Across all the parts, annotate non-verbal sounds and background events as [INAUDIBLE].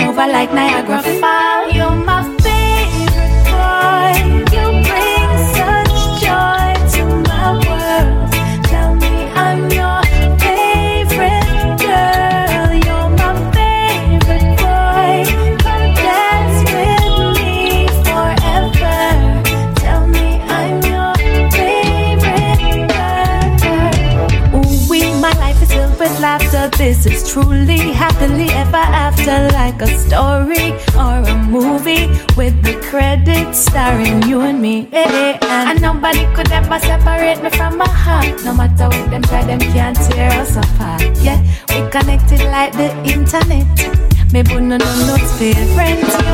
over like Niagara Me bun no none nuts for your friends.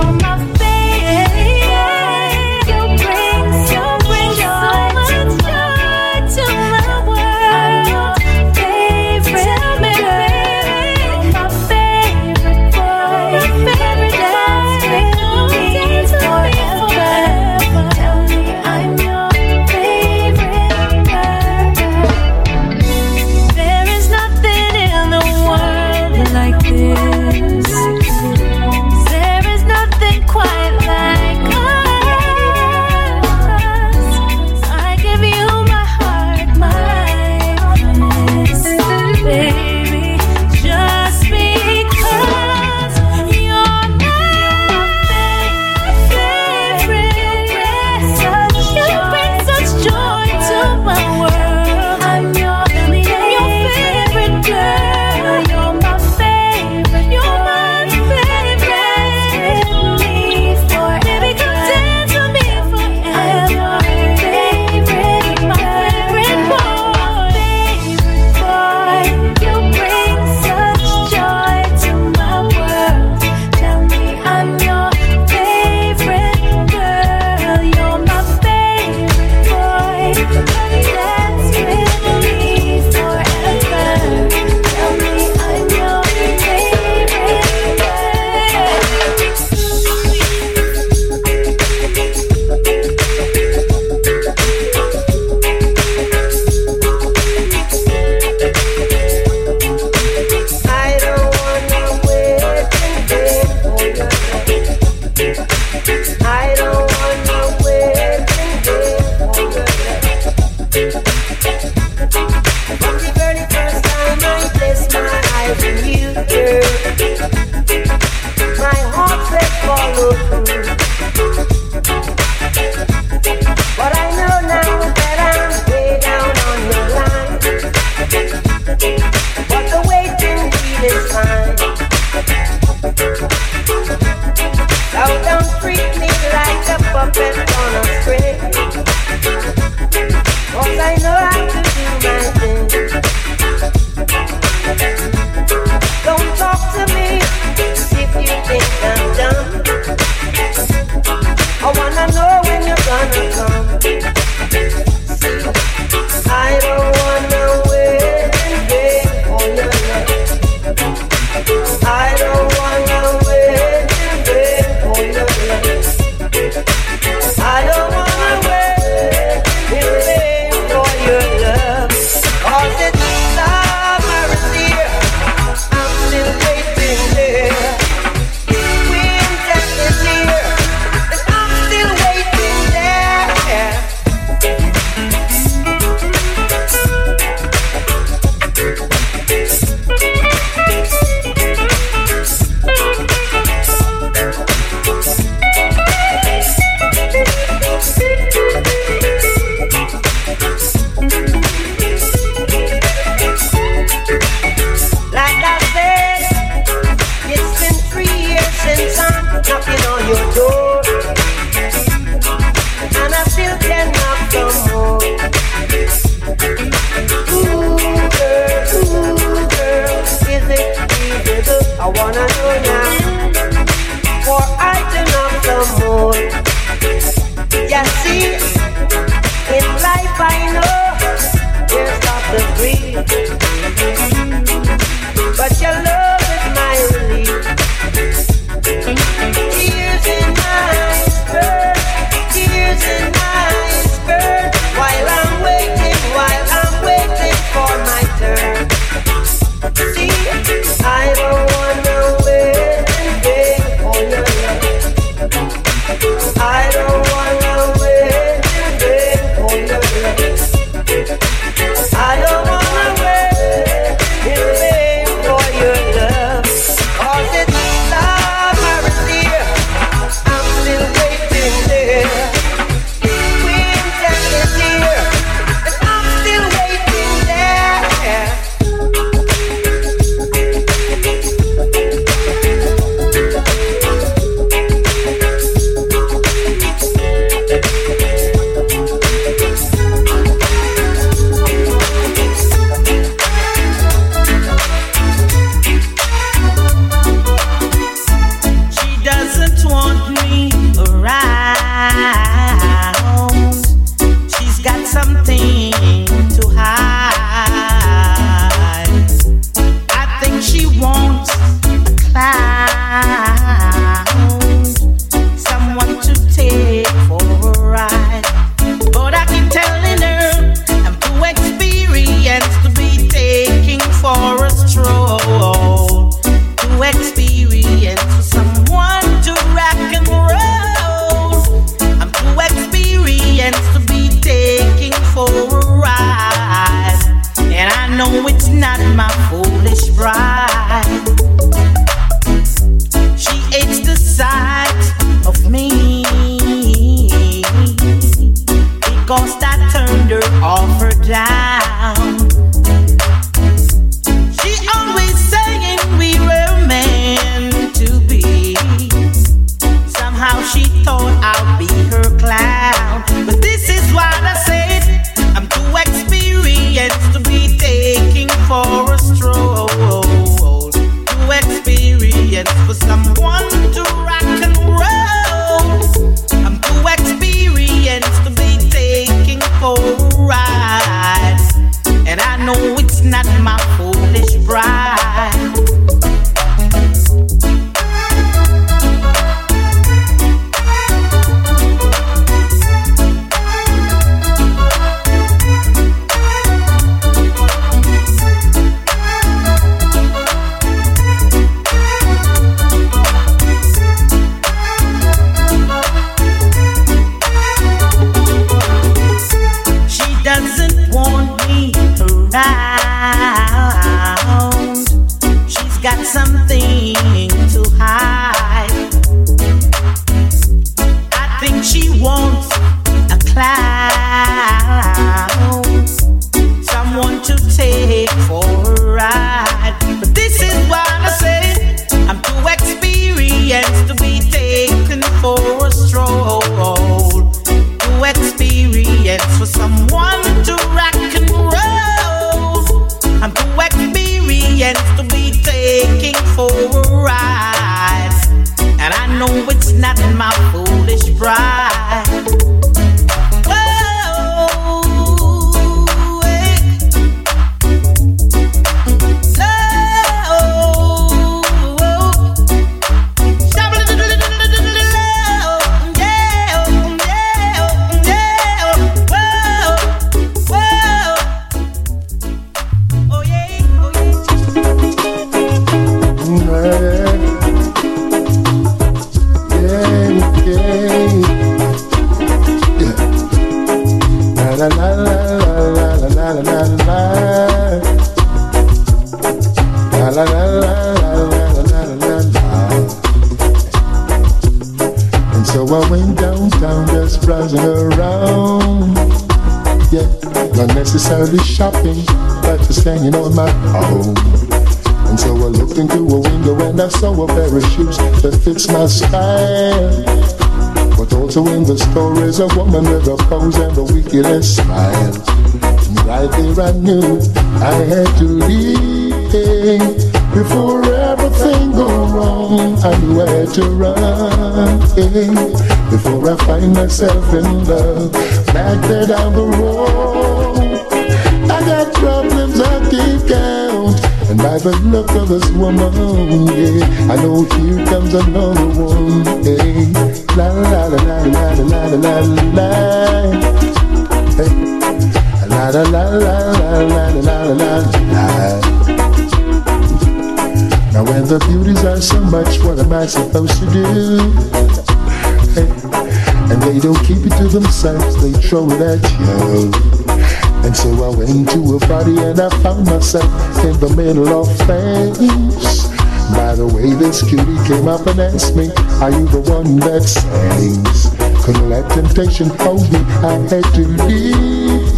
Asked me, Are you the one that sings? Couldn't let temptation hold me, I had to leave.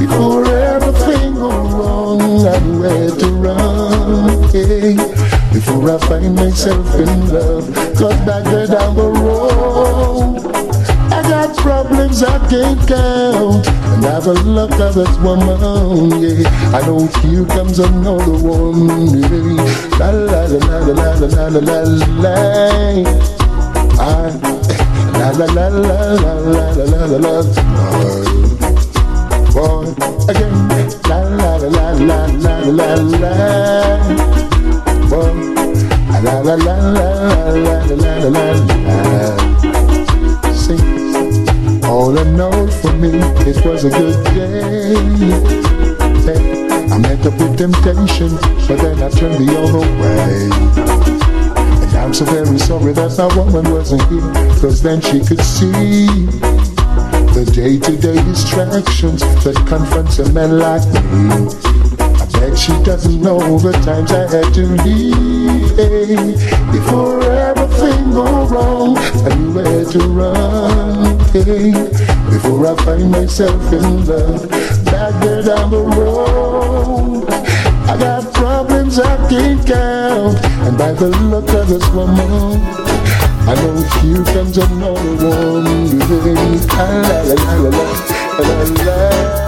Before everything go wrong, I knew where to run. Before I find myself in love, cause back there down the road, I got problems I can't count. Look at this woman, yeah. I know here comes another one, yeah. La la la la la la la la la la. La la la la la la la la la la. Boy, again. La la la la la la la la. Boy, la la la la la la la la la. All in all, for me, it was a good day. I met up with temptation, but then I turned the other way. And I'm so very sorry that my woman wasn't here, cause then she could see the day-to-day distractions that confronts a man like me. She doesn't know the times I had to leave. Before everything go wrong, I knew where to run. Before I find myself in love, back there down the road. I got problems I can't count, and by the look of this woman. I know here comes another one. La la la la la la la.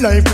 life.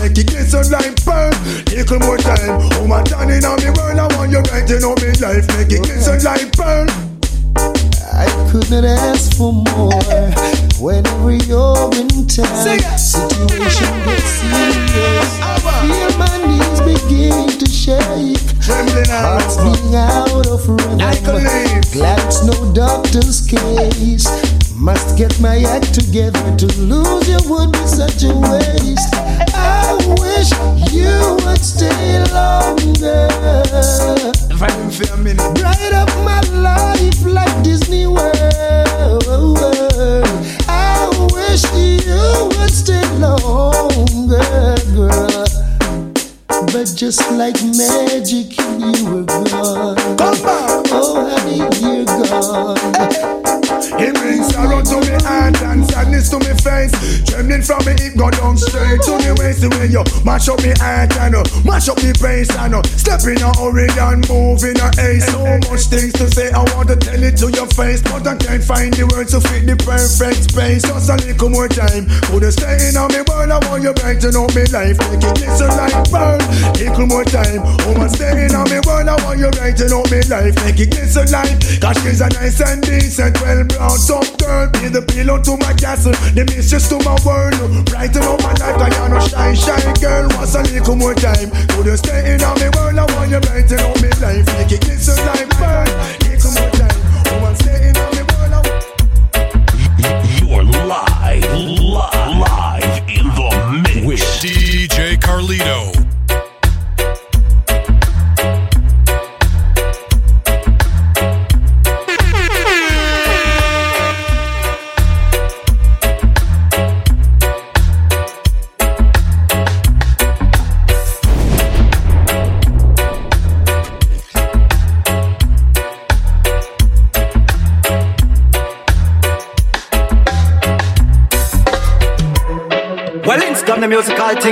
show me heart and uh, Mash up the bass and uh, step in a hurry and move in a haste. So much things to say, I want to tell it to your face, but I can't find the words to fit the perfect space. Just a little more time. Couldn't stay in on me world, I want you back to know me life. Make it listen like burn. Little more time. Woman, stay in on me world, I want you back to know me life. Make it listen like. Cause she's a nice and decent, well brought up girl. Be the pillow to my castle, the mistress to my world. Brighten up my life, I am no shy, shy girl. Once a little more time. Could you stay in on me world? I want you brighten up me life. Make it kiss like burn.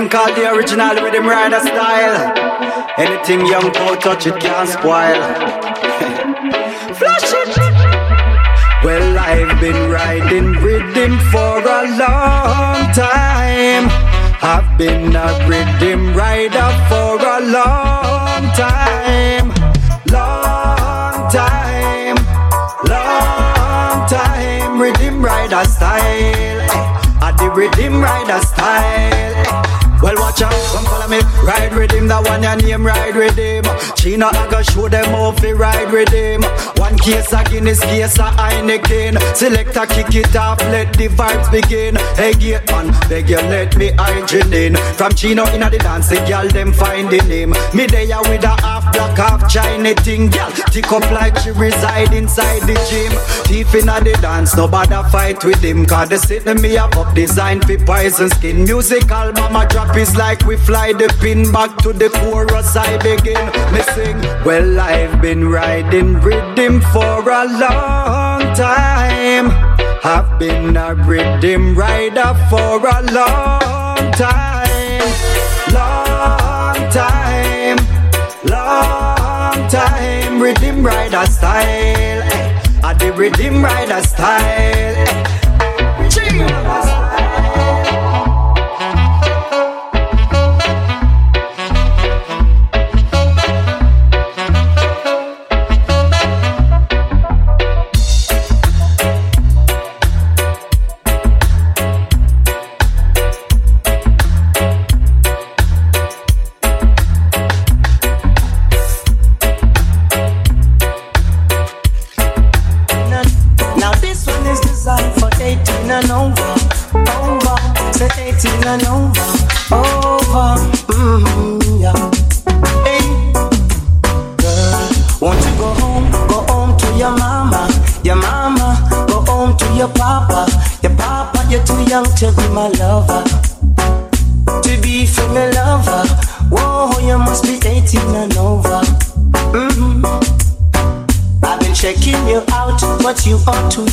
thing called the original rhythm rider style. Anything young boy touch it can't spoil. [LAUGHS] Flash it. Well, I've been riding rhythm for a long time. I've been a rhythm rider for a long time. Long time. Long time. Rhythm rider style. I the rhythm rider style. Watch come follow me. Ride with him, that one your name, ride with him. Chino, I go show them how to ride with him. One case of Guinness, case of Heineken. Selector, kick it off, let the vibes begin. Hey, gate man, beg you let me hygiene in. From Chino in the dance, the girl them find the name. Me there with a half black, half China thing, girl. Tick up like she reside inside the gym. Thief in the dance, nobody fight with him. Cause they sit me up up design for poison skin. Musical mama drop is like we fly the pin back to the chorus. I begin me sing. Well, I've been riding rhythm for a long time. I've been a rhythm rider for a long time. Long time. Long time. Rhythm rider style. Eh. I the rhythm rider style. Eh. Hey. ought to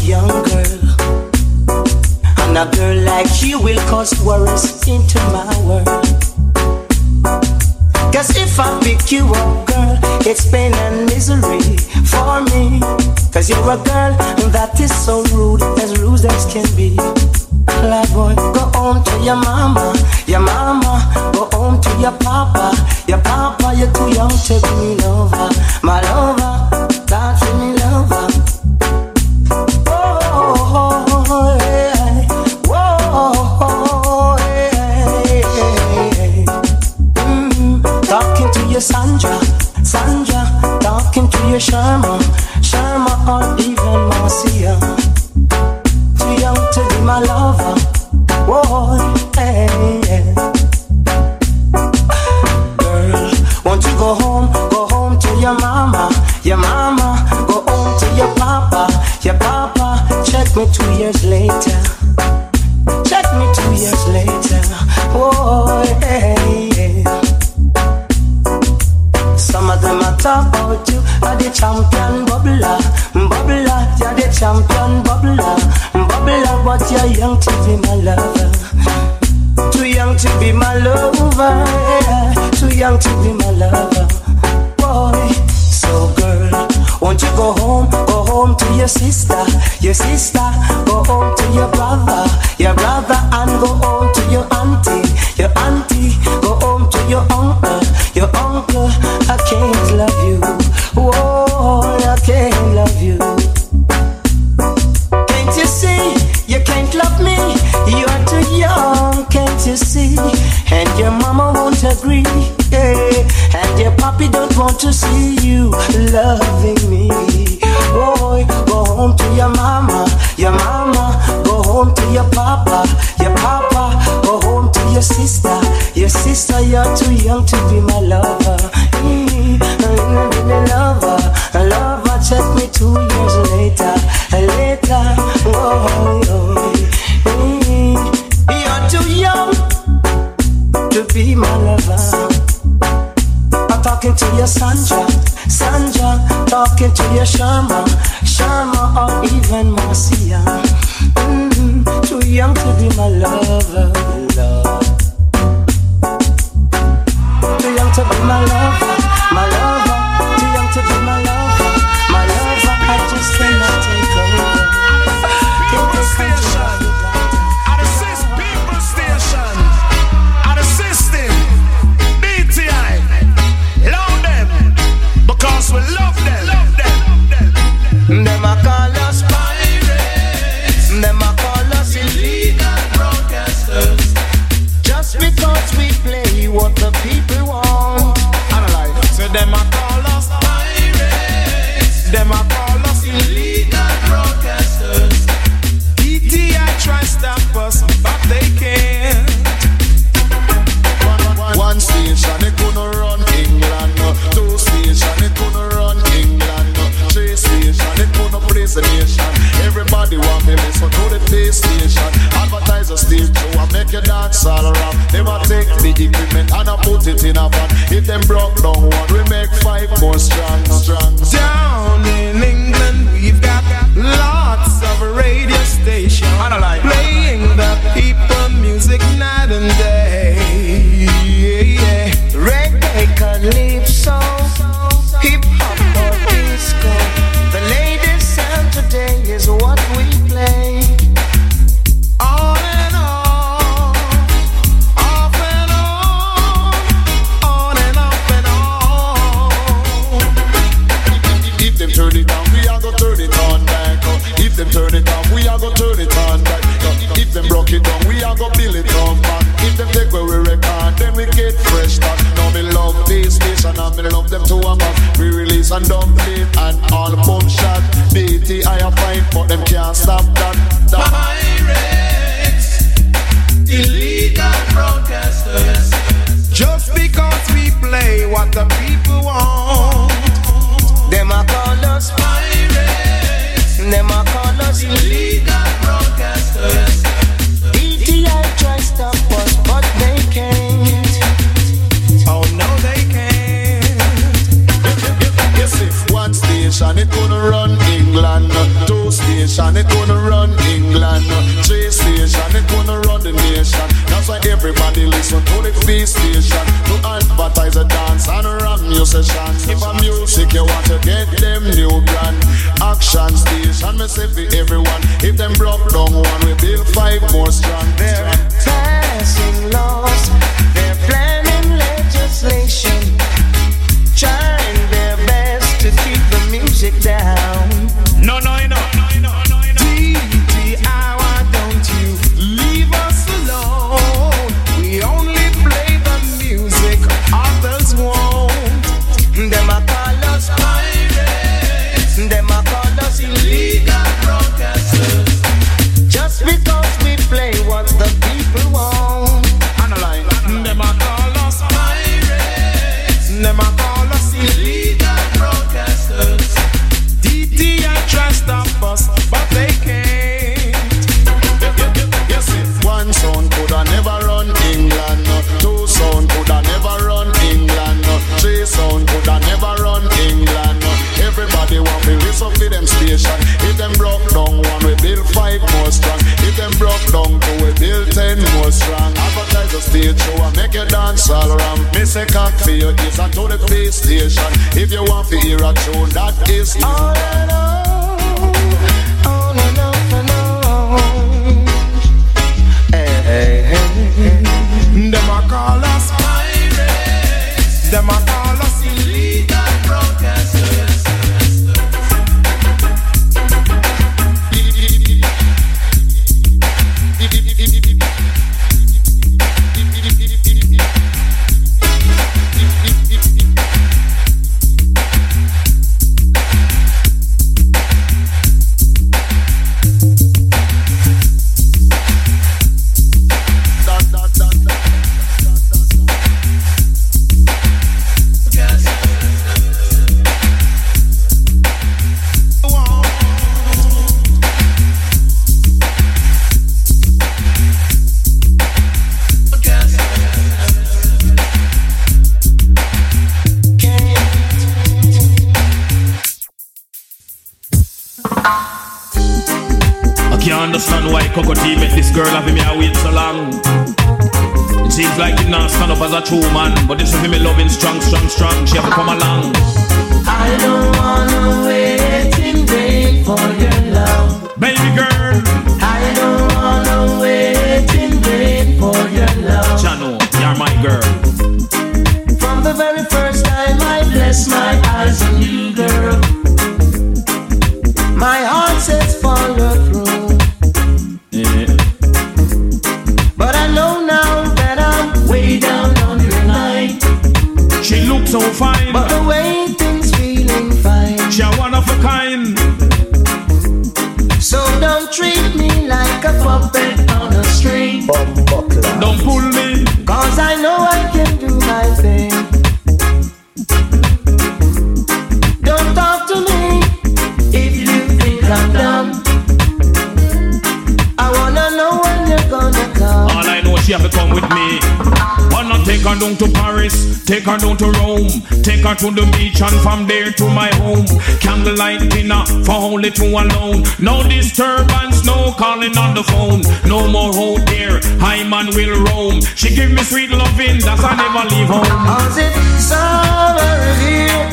take her down to Rome, take her to the beach and from there to my home. Candlelight dinner for only two alone. No disturbance, no calling on the phone. No more out there, I man will roam. She give me sweet loving, that's I never leave home. As if summer is here,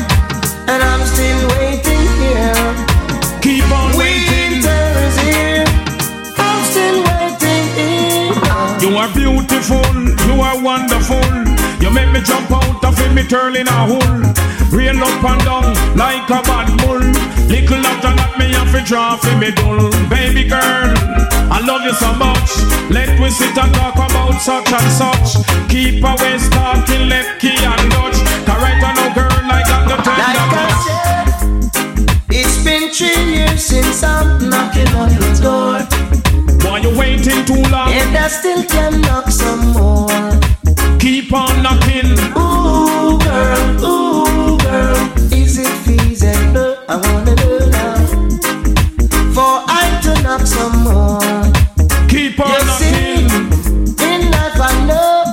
and I'm still waiting here. Keep on waiting. Winter is here, I'm still waiting here. You are beautiful, you are wonderful. You make me jump out of it, me turn in a hole. Rail up and down like a bad bull. Little after that, me have to draw for me dull. Baby girl, I love you so much. Let we sit and talk about such and such. Keep away starting left key and Dutch. Cause right now, girl, like I got the Like tender I said, it's been three years since I'm knocking on your door, Why you waiting too long? and I still can knock some more. Keep on knocking. Ooh, girl, ooh, girl, is it feasible? I wanna know now. For I to knock some more. Keep on You see, knocking. in life I know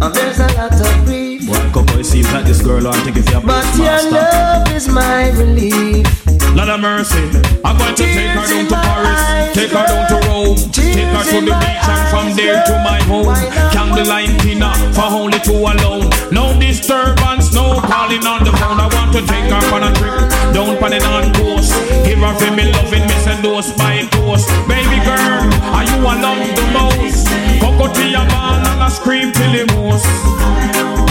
uh, there's a lot of grief, Well, it seems like this girl want to give you a but your master. love is my relief. Lord of mercy, I'm going to take her down to Paris, take her down to Rome, take her to the beach and from there to my home. Candlelight dinner for only two alone. No disturbance, no calling on the phone. I want to take her on a trip down on the on coast. Give her for me loving, me send dose by toast. Baby girl, are you I love the most? Coco to your man and I scream till he moves.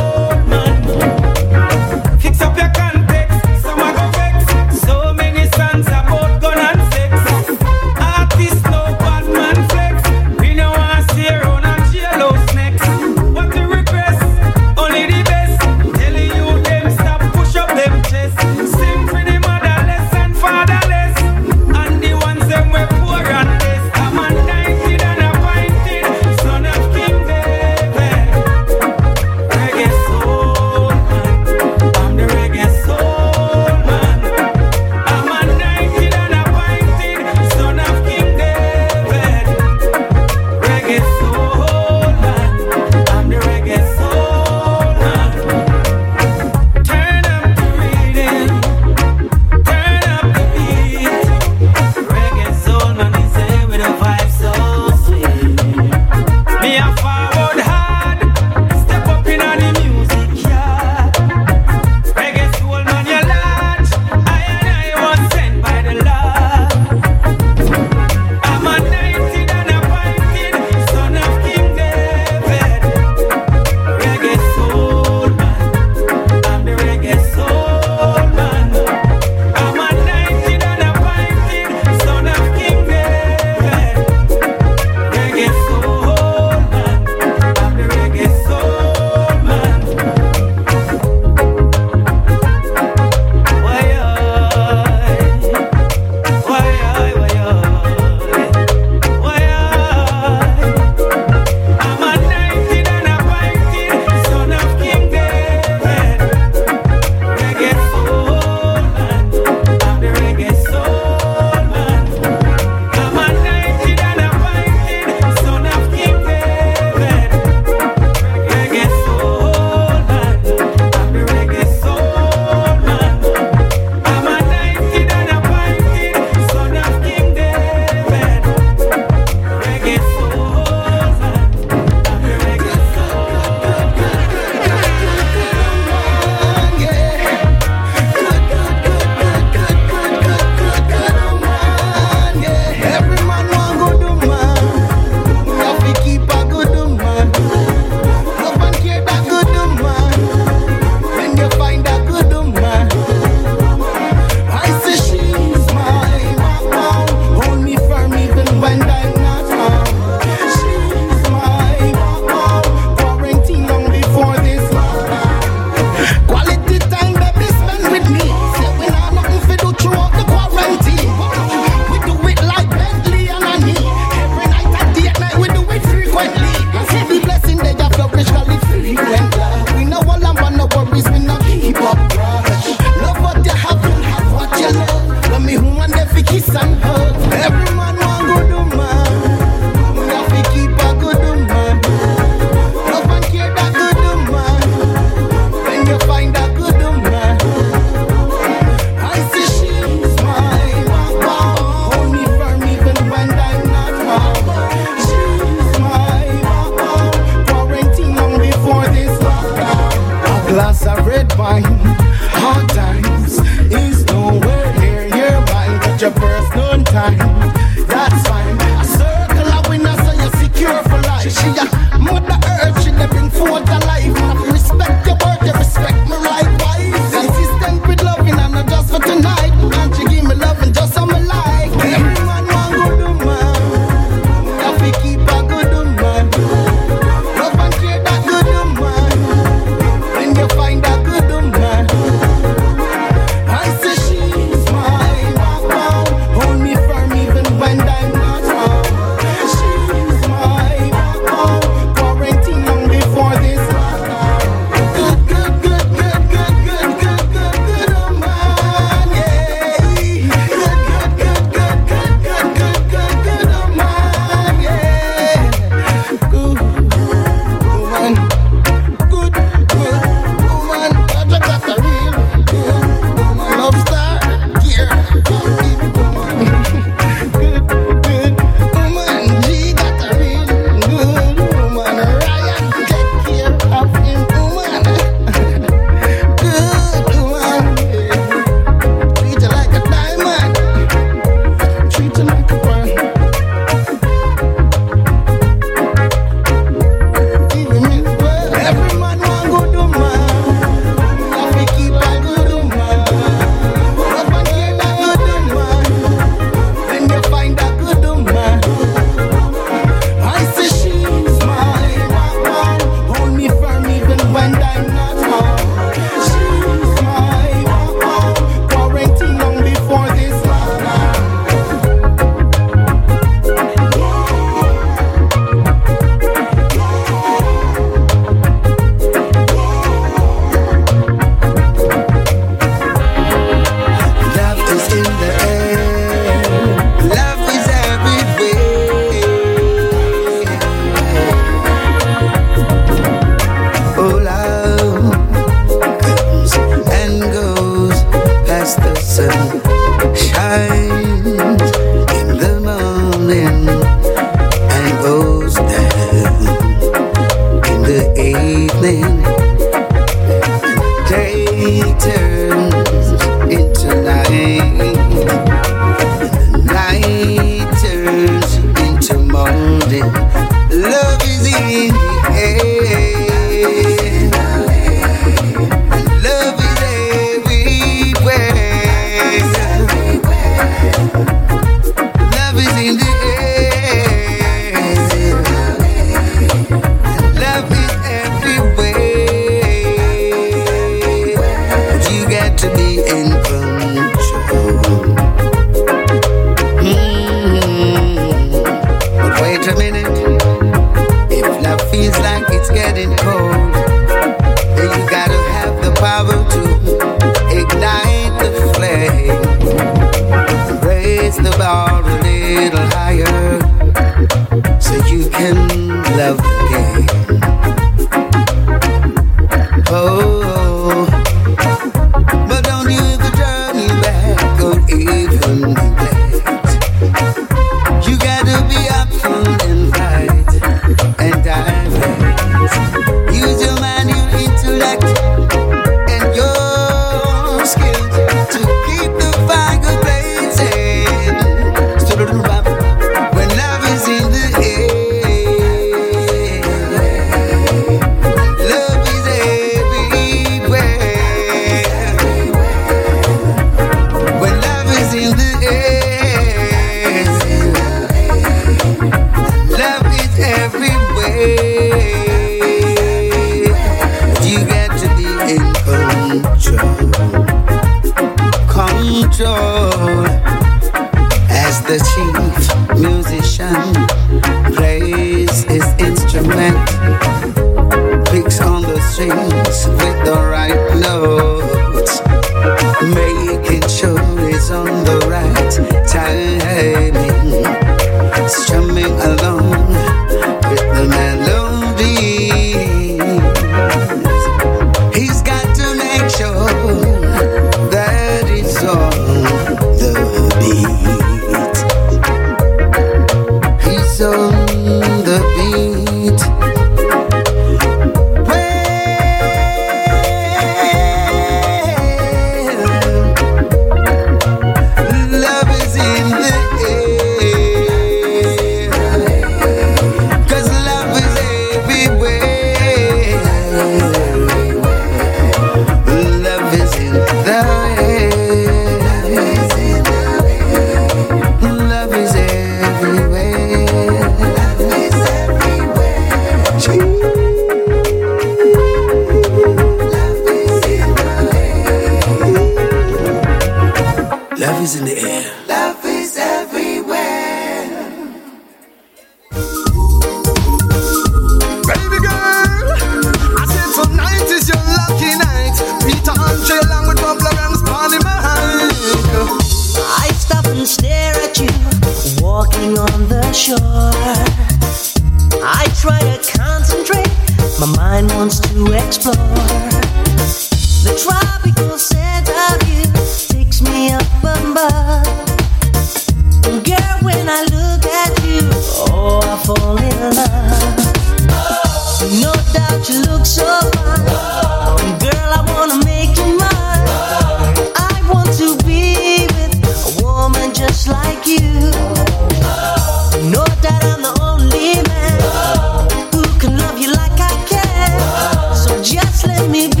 Me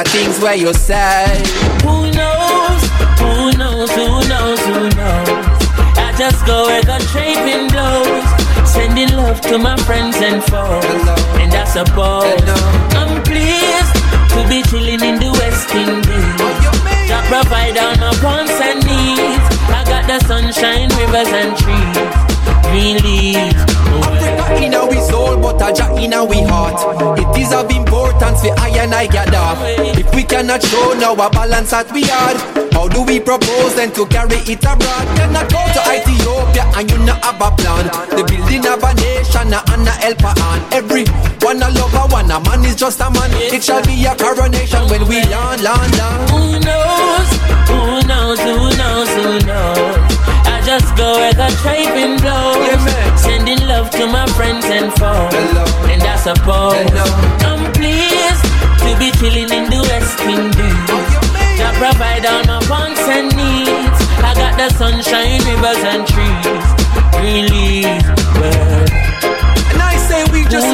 of things where you say. Who knows? Who knows? Who knows? Who knows? I just go where the trade wind blows. Sending love to my friends and foes, and I suppose I'm pleased to be chilling in the West Indies. To provide all my wants and needs. I got the sunshine, rivers and trees in our in our heart. It is of importance for I and I gather. If we cannot show now a balance that we are, how do we propose then to carry it abroad? Cannot go to Ethiopia and you not have a plan. The building of a nation and a helper on. Every one a lover, one a man is just a man. It shall be a coronation when we land, land, land. Who knows? Who knows? Who knows? Who knows? I just go where the train blows. Yeah, Sending love to my friends and foes. And I suppose Hello. I'm pleased to be chilling in the West Indies. Oh, to provide all my wants and needs. I got the sunshine, rivers and trees. Really, well. And I say we just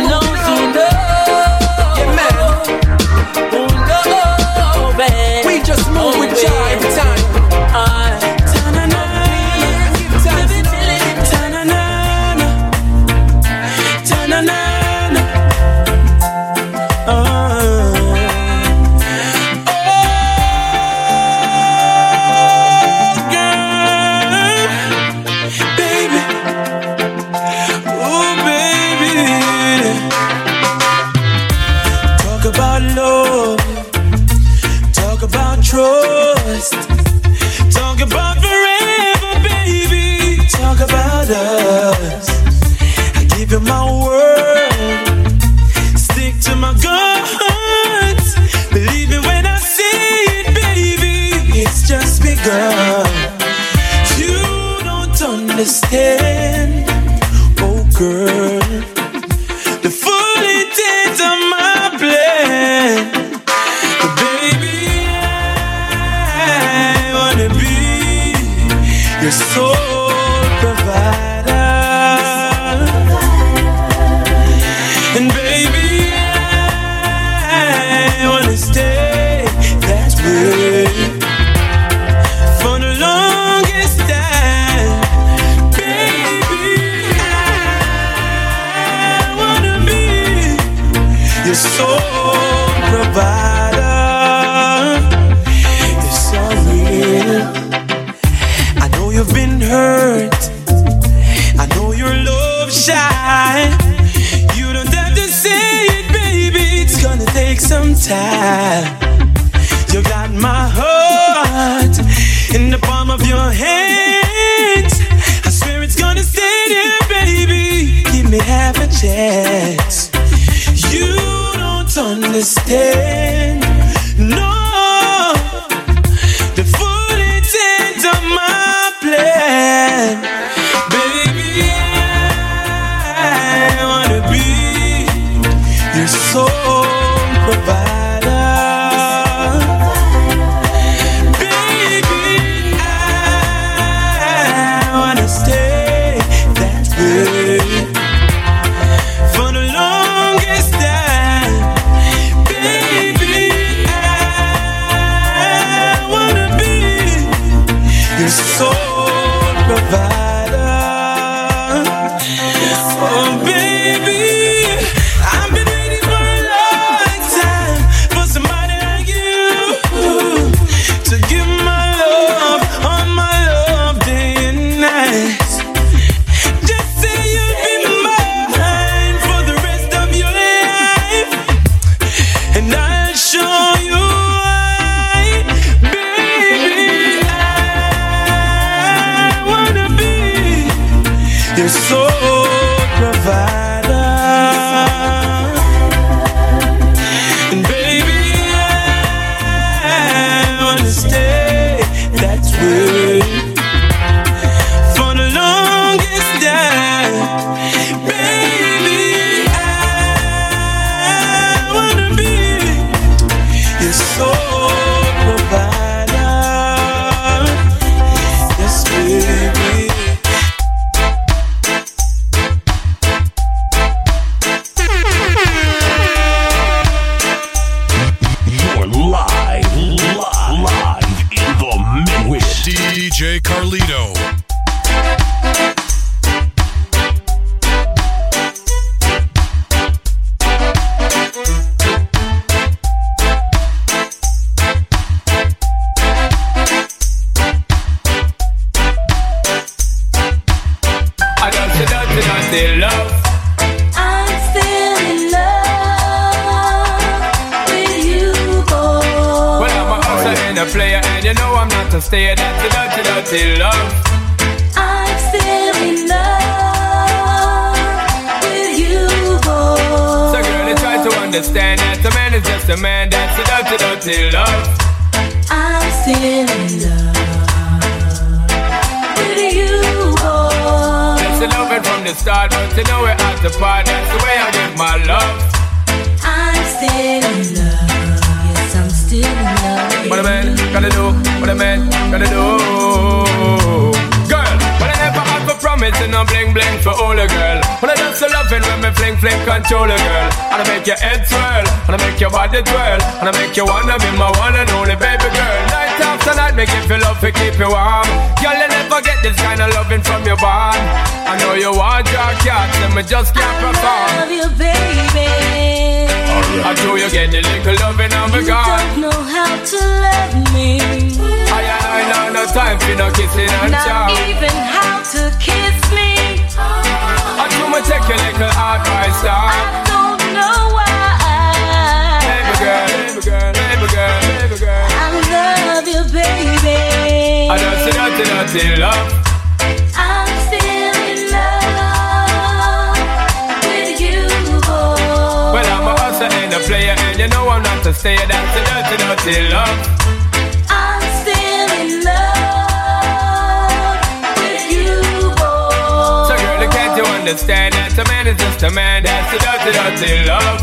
understand that a man is just a man? That's the dirty, dirty love.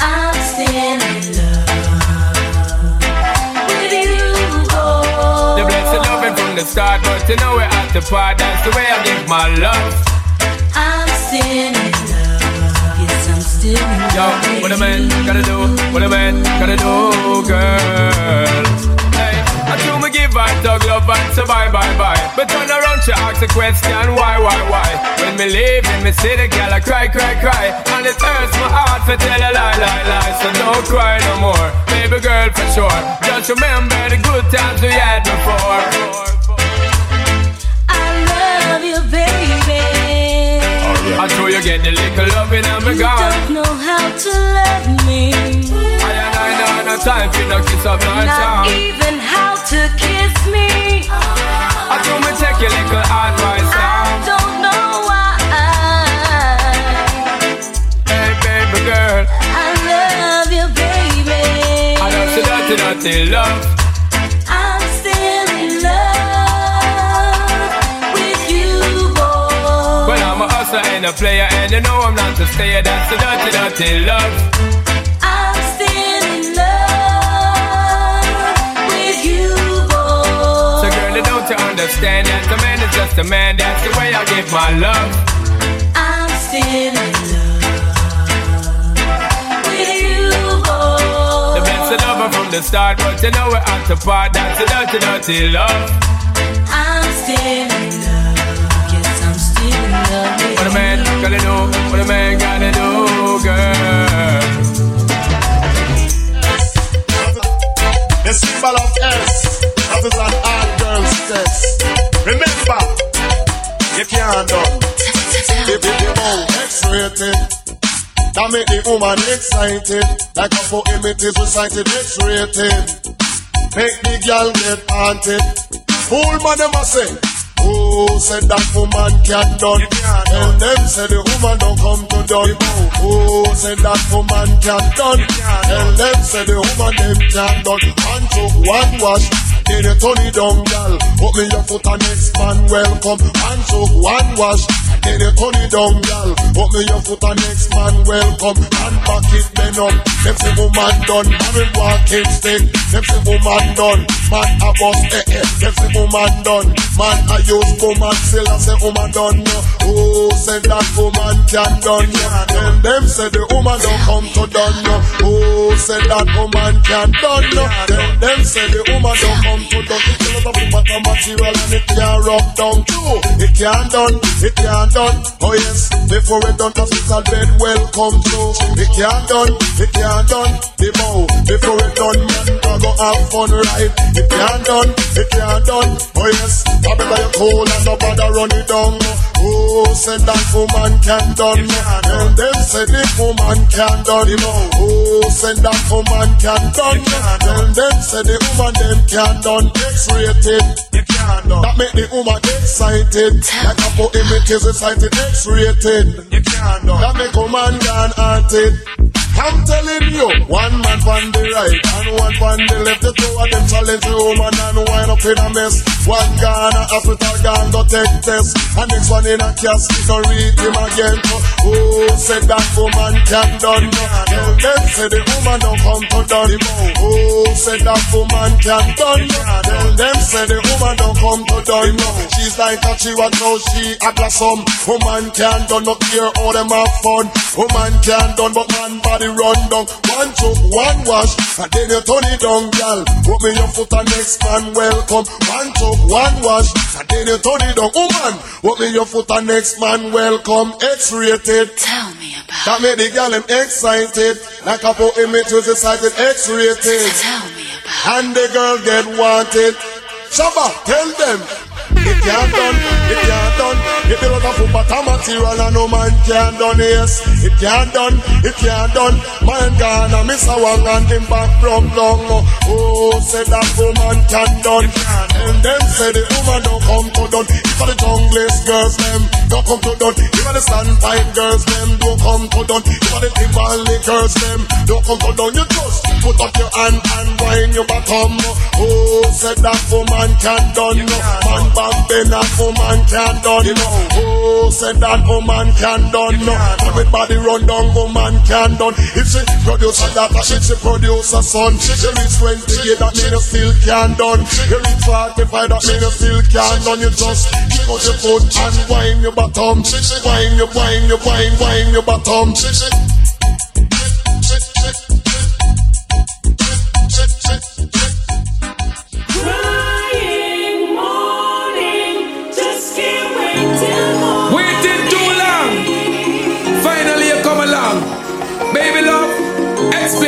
I'm still in love with you, boy. The blessed loving from the start, but you know we're at the part. That's the way I give my love. I'm still in love. Yes, I'm still in Yo, what a man gotta do, what a man gotta do, girl. Hey, I do me give her dog love and say bye, bye, bye. But turn around, she ask the question, why, why, why? When me leave, in me see the girl, I cry, cry, cry. And it hurts my heart to tell a lie, lie, lie. So don't cry no more, baby girl, for sure. Just remember the good times we had before. I love you, baby. I know you get the little loving and me You gone. don't know how to love me. No time for no kiss up, no Not even how to kiss me. I do me take your little advice now. Don't know why. Hey, baby girl. I love you, baby. I don't see nothing, nothing love. I'm still in love with you, boy. Well, I'm a hustler and a player, and you know I'm not to stay. That's the dirty, dirty love. Understand that a man is just a man? That's the way I give my love. I'm still in love with you, boy. The best of lover from the start, but you know we're at the part. That's the dirty, dirty love. I'm still in love. Yes, I'm still in love What a man gotta do, what a man gotta do, girl. The symbol of S, that is an all girls test. Remember, you can't done. If you give out X-rated, that make the woman excited. Like a poem it is recited X-rated. Make the girl get haunted. Fool man them a say, Who said that woman can't done? Tell them say the woman don't come to done. Who said that woman can't done? Tell them say the woman them can't done. One took one wash. Then you turn it down, gal. Put me your foot on next man, welcome. One took one wash. Then you turn it down, gal. Put me your foot on next man, welcome. And back it bend up. Them say woman done. Married walking stick. Them say woman done. Man a bust eh eh. Them say woman done. Man a use woman still I say woman done. No. Who said that woman can done? No. Tell them say the woman don't come to done. No. Who said that woman can done? No. Tell them say the woman don't come to done. It's a lot of woman the material and it can't rub down too. It can't done. It can't done. Oh yes. Before it done, hospital bed welcome to. It can't done. It can't done. The bow. Before it done, man, I go have fun right. It can't done. It can't done. Oh yes. I better you cool and no bother run it down. Oh, said that woman can done. Tell them say the woman can done. Oh, said that woman can done. Tell them say the woman them can done. X-rated. That make the woman excited. Like a poem it is excited. X-rated. That make woman gone haunted. I'm telling you, one man on the right and one on the left. The two of them challenge the woman and wind up in a mess. One gone a hospital, gone go take test. And next one in a casket, go read him again. Oh, said that woman can done. Tell them, say the woman don't come to done. Oh, said that woman can done. Tell them, say the woman don't come to done. She's like a chihuahua, now she a blossom. Woman can done, not care all them have fun. Woman can done, but man body the run down. One choke, one wash, and then you turn it down, gal. Put me your foot and next man welcome. One choke, one wash, and then you turn it down. Woman, put me your foot and next man welcome. X-rated. Tell me about That made the gal them excited. Like a poor image was excited. X-rated. Tell me about And the girl get wanted. Shabba, tell them. It can't done, it can't done. It build up a bottom material and no man can done, yes. It can't done, it can't done. Man gone and miss a one and him back from long. Oh, say that woman can done. And then say the woman don't come to done. If the junglist girls them don't come to done. If the sandpipe girls them don't come to done. If the Timberlake girls them don't come to done. You just put up your hand and wind your bottom. Oh, say that woman can done. Man back then that woman can done. No. Oh, say that woman can done. Everybody run down, woman can done. If she produce a daughter, she, she produce a son. She reach 28, that mean you still can done. You reach 45, that mean you still can done. You just kick out your foot and wind your bottom. Wind your, wind your, wind, wind your bottom.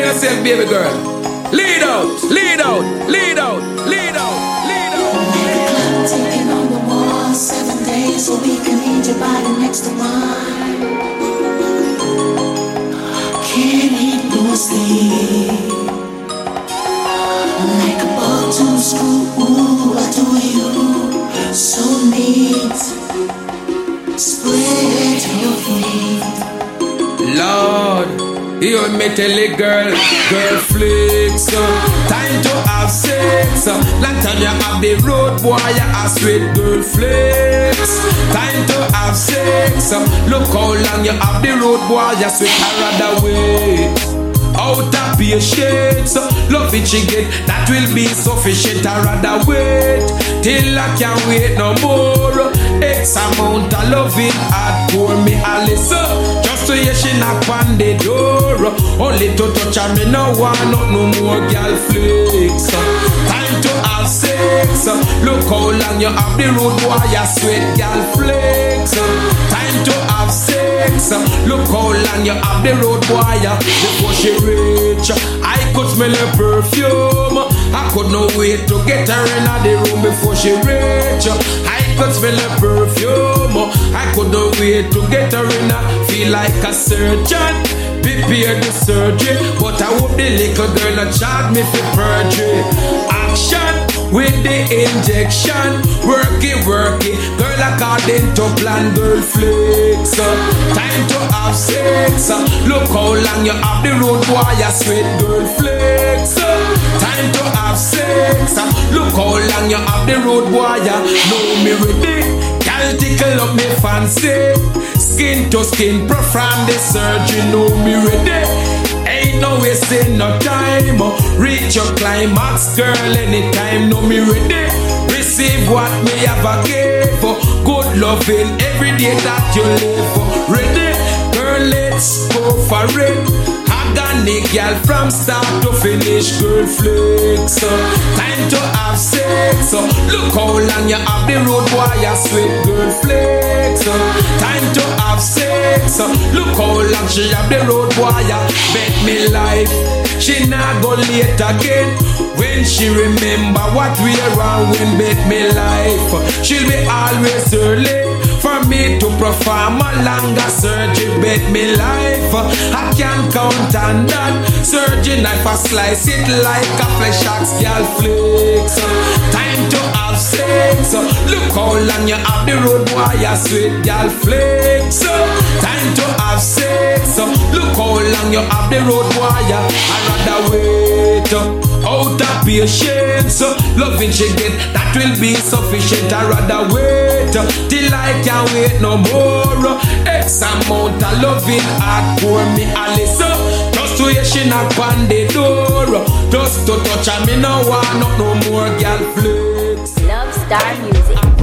Yourself, baby girl. Lead out, lead out, lead out, lead out, lead out. Ticking on the seven days a week. Need your body next to mine. Can't eat sleep. Like a ball to school, you me tell a girl, girl flicks. Uh, time to have sex. Uh, long time you have the road boy, you a sweet girl flicks. Time to have sex. Uh, look how long you have the road boy, you sweet her rather wait. Out of patience, love it she get, that will be sufficient. I rather wait till I can't wait no more. X amount of loving hard for me, Alice. Just to hear she knock on the door. Only to touch her, me no want not no more girl flicks. Time to have sex. Look how long you have the road boy, you sweet girl flicks. Time to have sex. Look how long you have the road boy before she reach. I could smell her perfume. I could not wait to get her in the room before she reach. I could smell her perfume. Oh. I could not wait to get her in. I Feel like a surgeon. Prepare the surgery, but I hope the little girl not charge me for perjury. Action with the injection, work it, work it. Girl, according to plan, girl flex. Oh. Time to have sex. Oh. Look how long you have the road, you sweet girl flex. Time to have sex. Uh, look how long you have the road, boy, uh. you know me ready. Girl, tickle up me fancy. Skin to skin, perform the surgery, know me ready. Ain't no wasting no time. Uh. Reach your climax, girl, anytime, know me ready. Receive what me have a give. Good loving every day that you live. Ready, girl, let's go for it. Agony, girl, from start to finish, girl, flex. Time to have sex. Look how long you have the road, boy, sweet, girl, flex. Time to have sex. Look how long she have the road, boy, bet me life. She not go late again. When she remember what we are when bet me life, she'll be always early. For me to perform a longer surgery, bet me life. I can't count on that. Surgery knife, I slice it like a flesh axe, girl flicks. Time to have sex. Look how long you have the road, boy, you sweet girl flicks. Time to have sex. Look how long you have the road, boy, I rather wait out of patience. Uh, loving she get that will be sufficient. I rather wait uh, till I can't wait no more. Uh. X amount of loving pour me Alice. Just to hear she knock on the door. Just to touch her, me no want no more girl flicks. Love Star Music.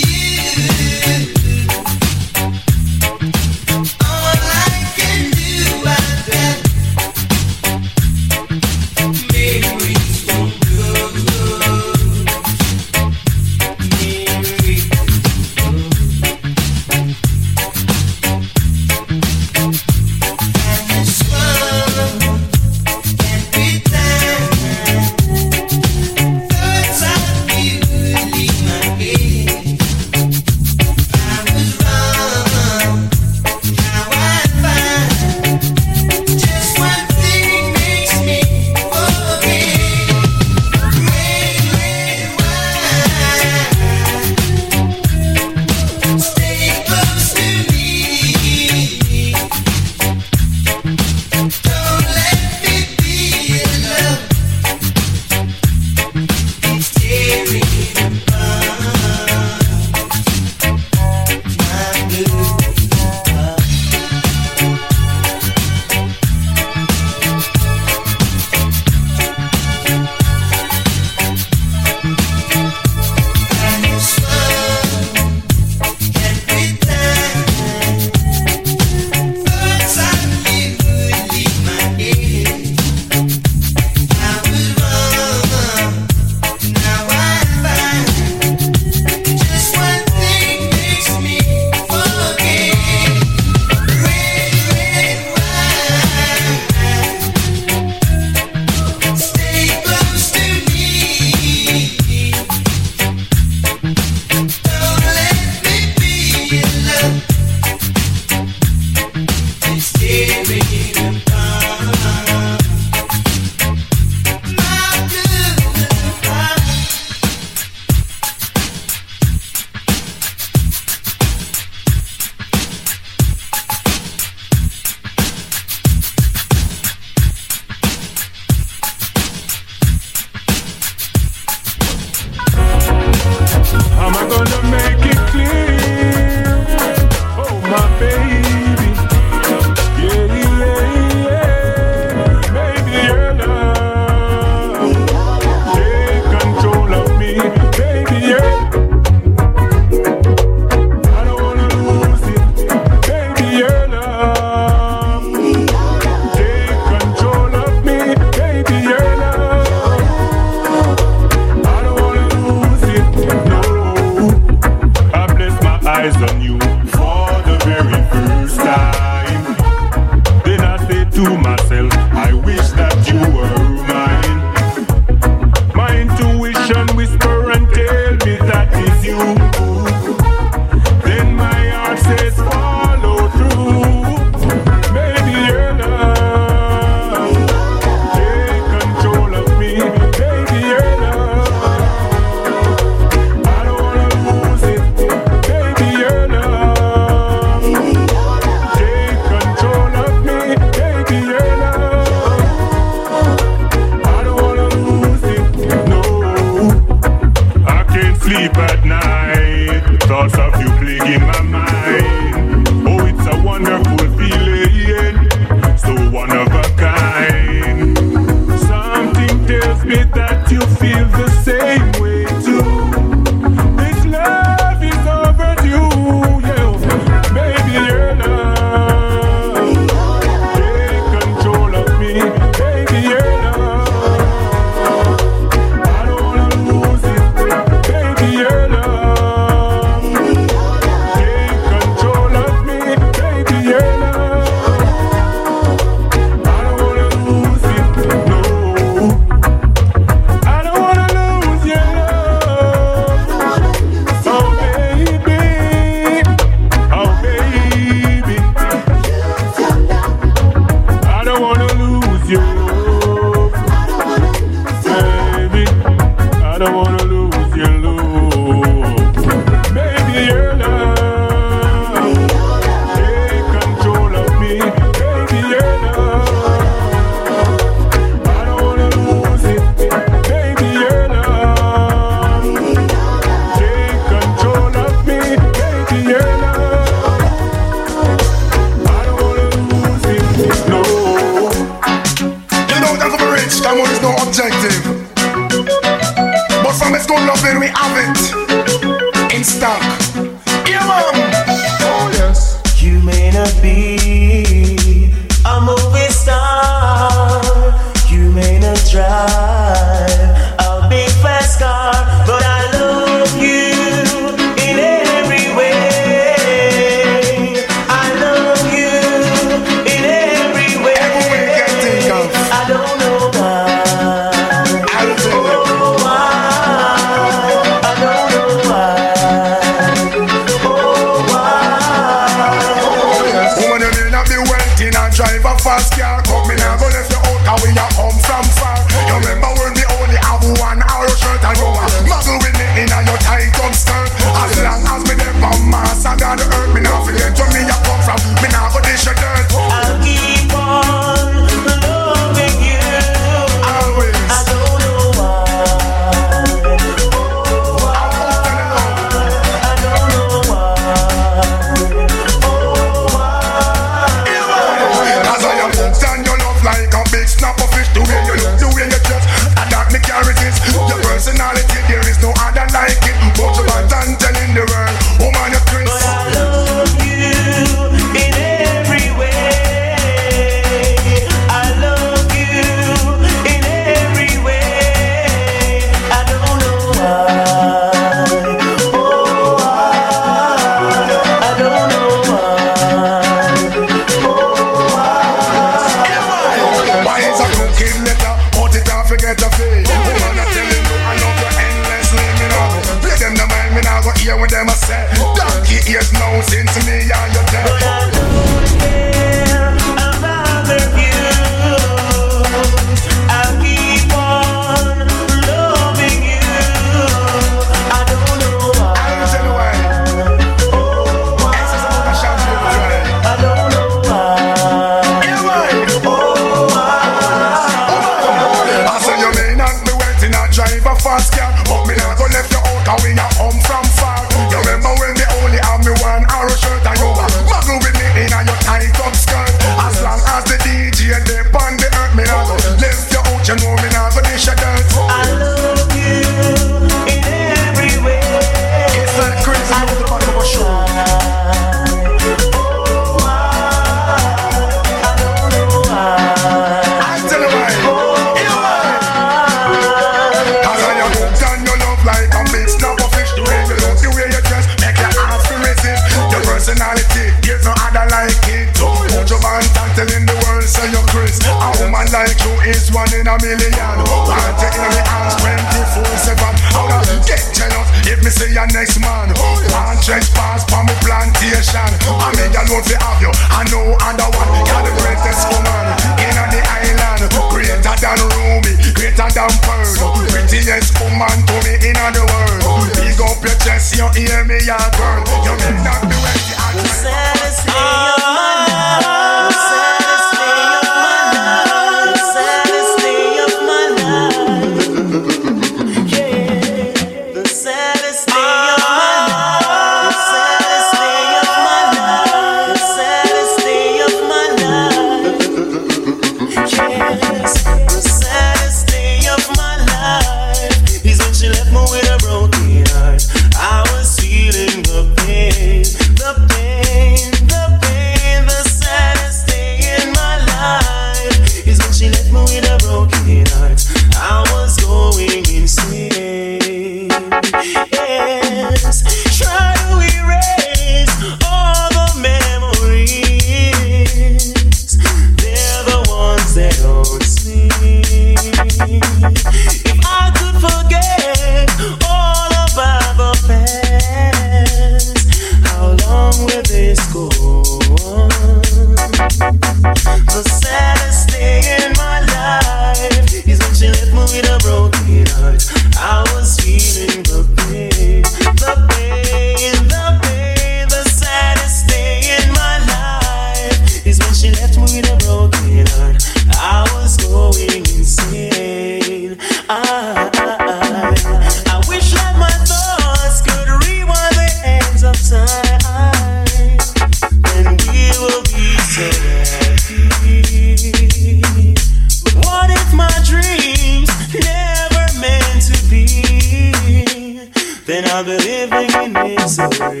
I've been living in misery.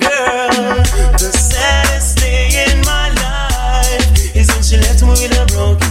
Girl, the saddest thing in my life is when she left me with a broken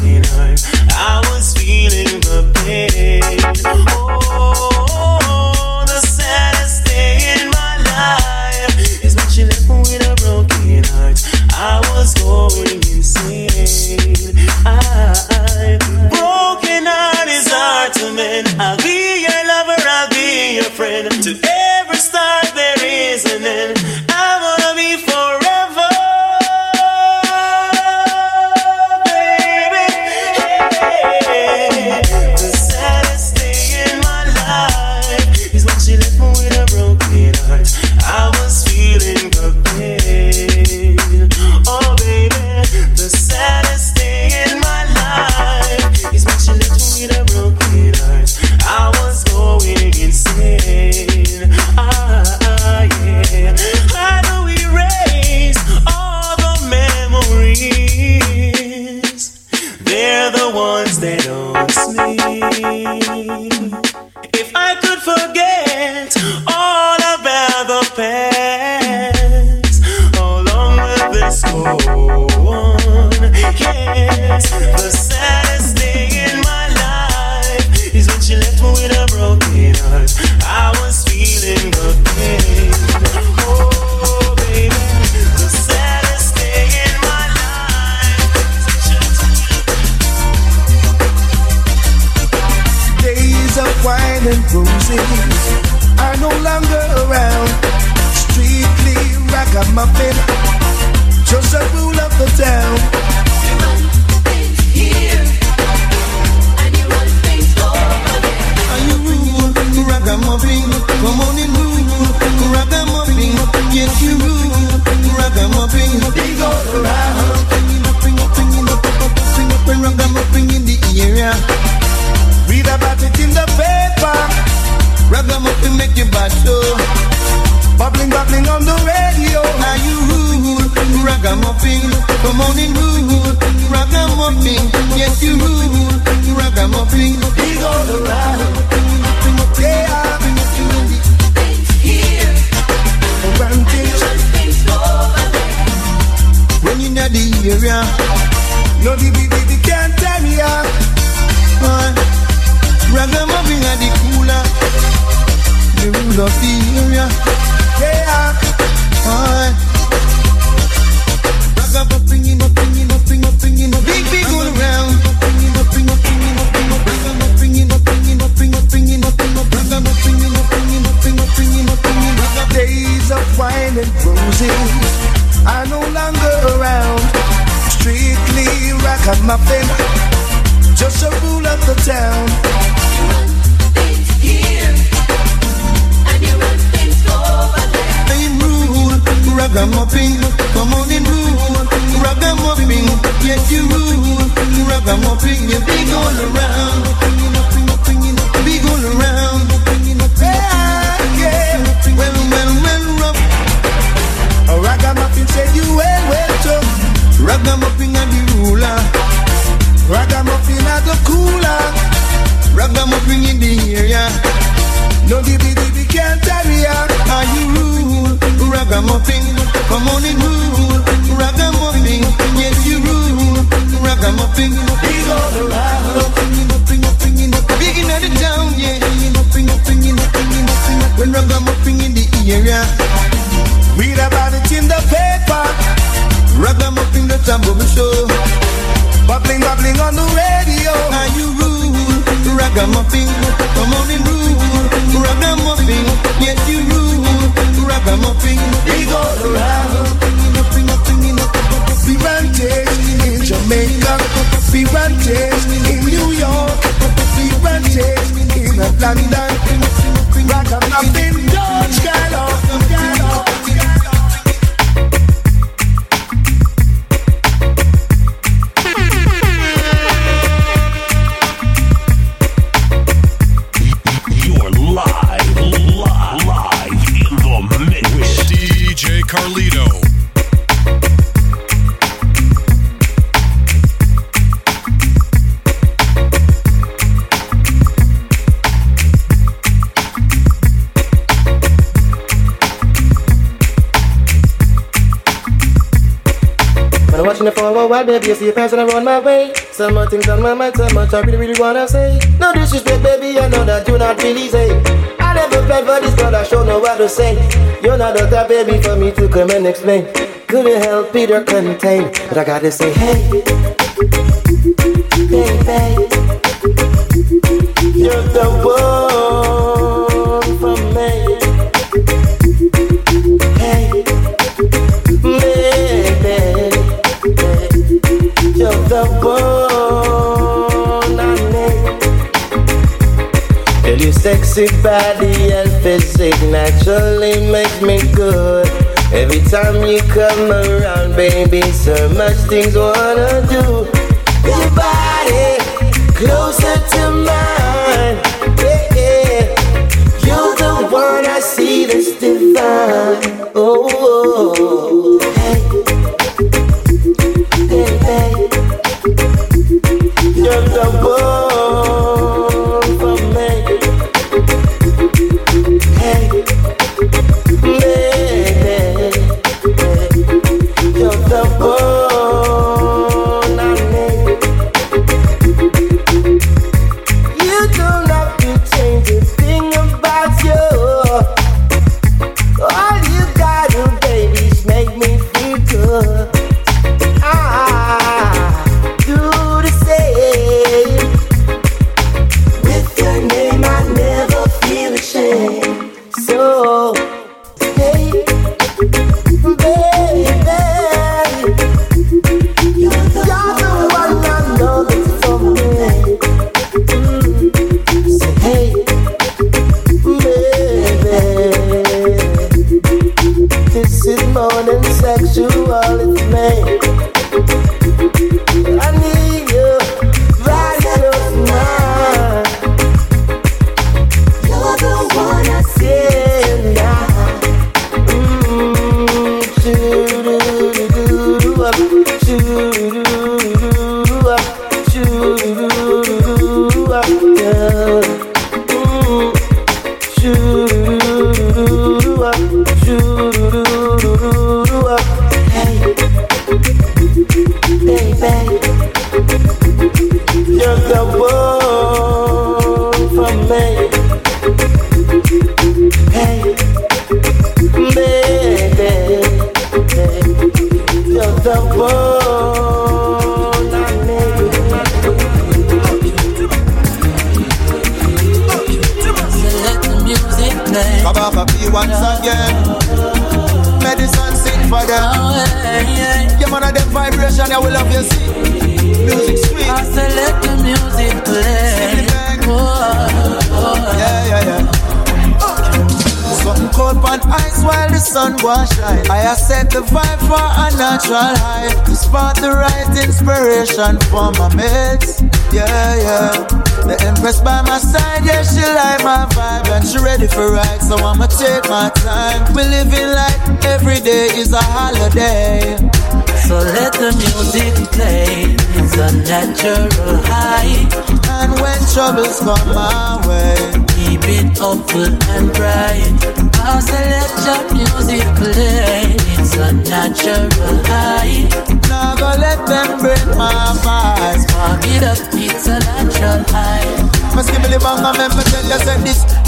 tell me so much I really, really wanna say. No disrespect, baby, I know that you're not really safe. I never planned for this, but I sure know what to say. You're not the type, baby, for me to come and explain. Couldn't help it or contain, but I gotta say, hey, baby, you're the one. Sexy body and physique naturally makes me good. Every time you come around, baby, so much things wanna do. Your body closer to mine, yeah, yeah. You're the one I see that's divine.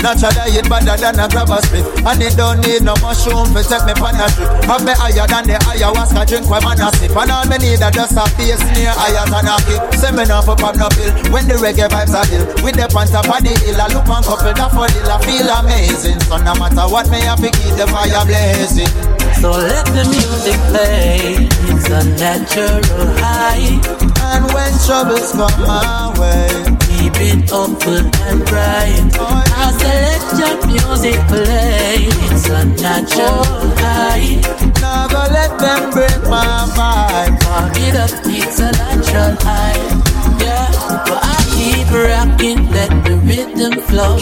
Natural diet better than a grab a split And it don't need no mushroom to take me pan a trip. Have me higher than the ayahuasca drink when man a sip. And all me need a just a bass near higher than a kick Say me no for pop no pill When the reggae vibes are ill With the on top of the hill I look one couple that for I feel amazing. So no matter what me have to keep the fire blazing. So let the music play. It's a natural high. And when troubles come my way It upward and bright I select your music play. It's a natural high. Now go let them break my vibe Park it up, it's a natural high Yeah, but I keep rocking Let the rhythm flow.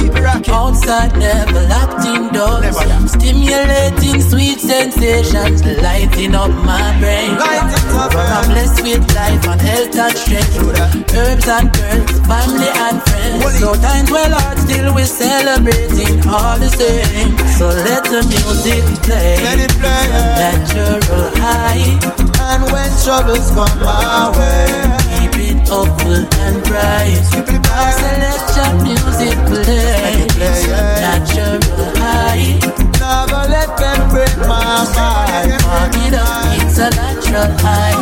Outside never locked indoors Stimulating sweet sensations Lighting up my brain. But I'm blessed with life and health and strength. Herbs and girls, family and friends. So times well hard still we're celebrating all the same. So let the music play. Let it play. Natural high. And when troubles come my way Upward and bright. Your music play It's a natural high go let them break my vibe Park it up, it's a natural high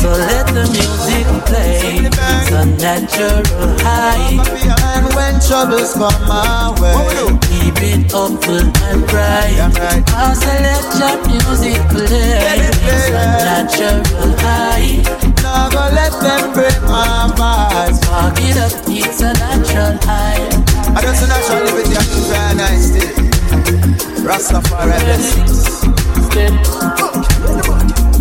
So let the music play. It's a natural high And when troubles come my way Keep it upward and bright. Let your music play It's a natural high Now go let them break my vibe Park it up, it's a natural high. I don't see natural liberty, I feel very nice still. Rastafari blessings. Control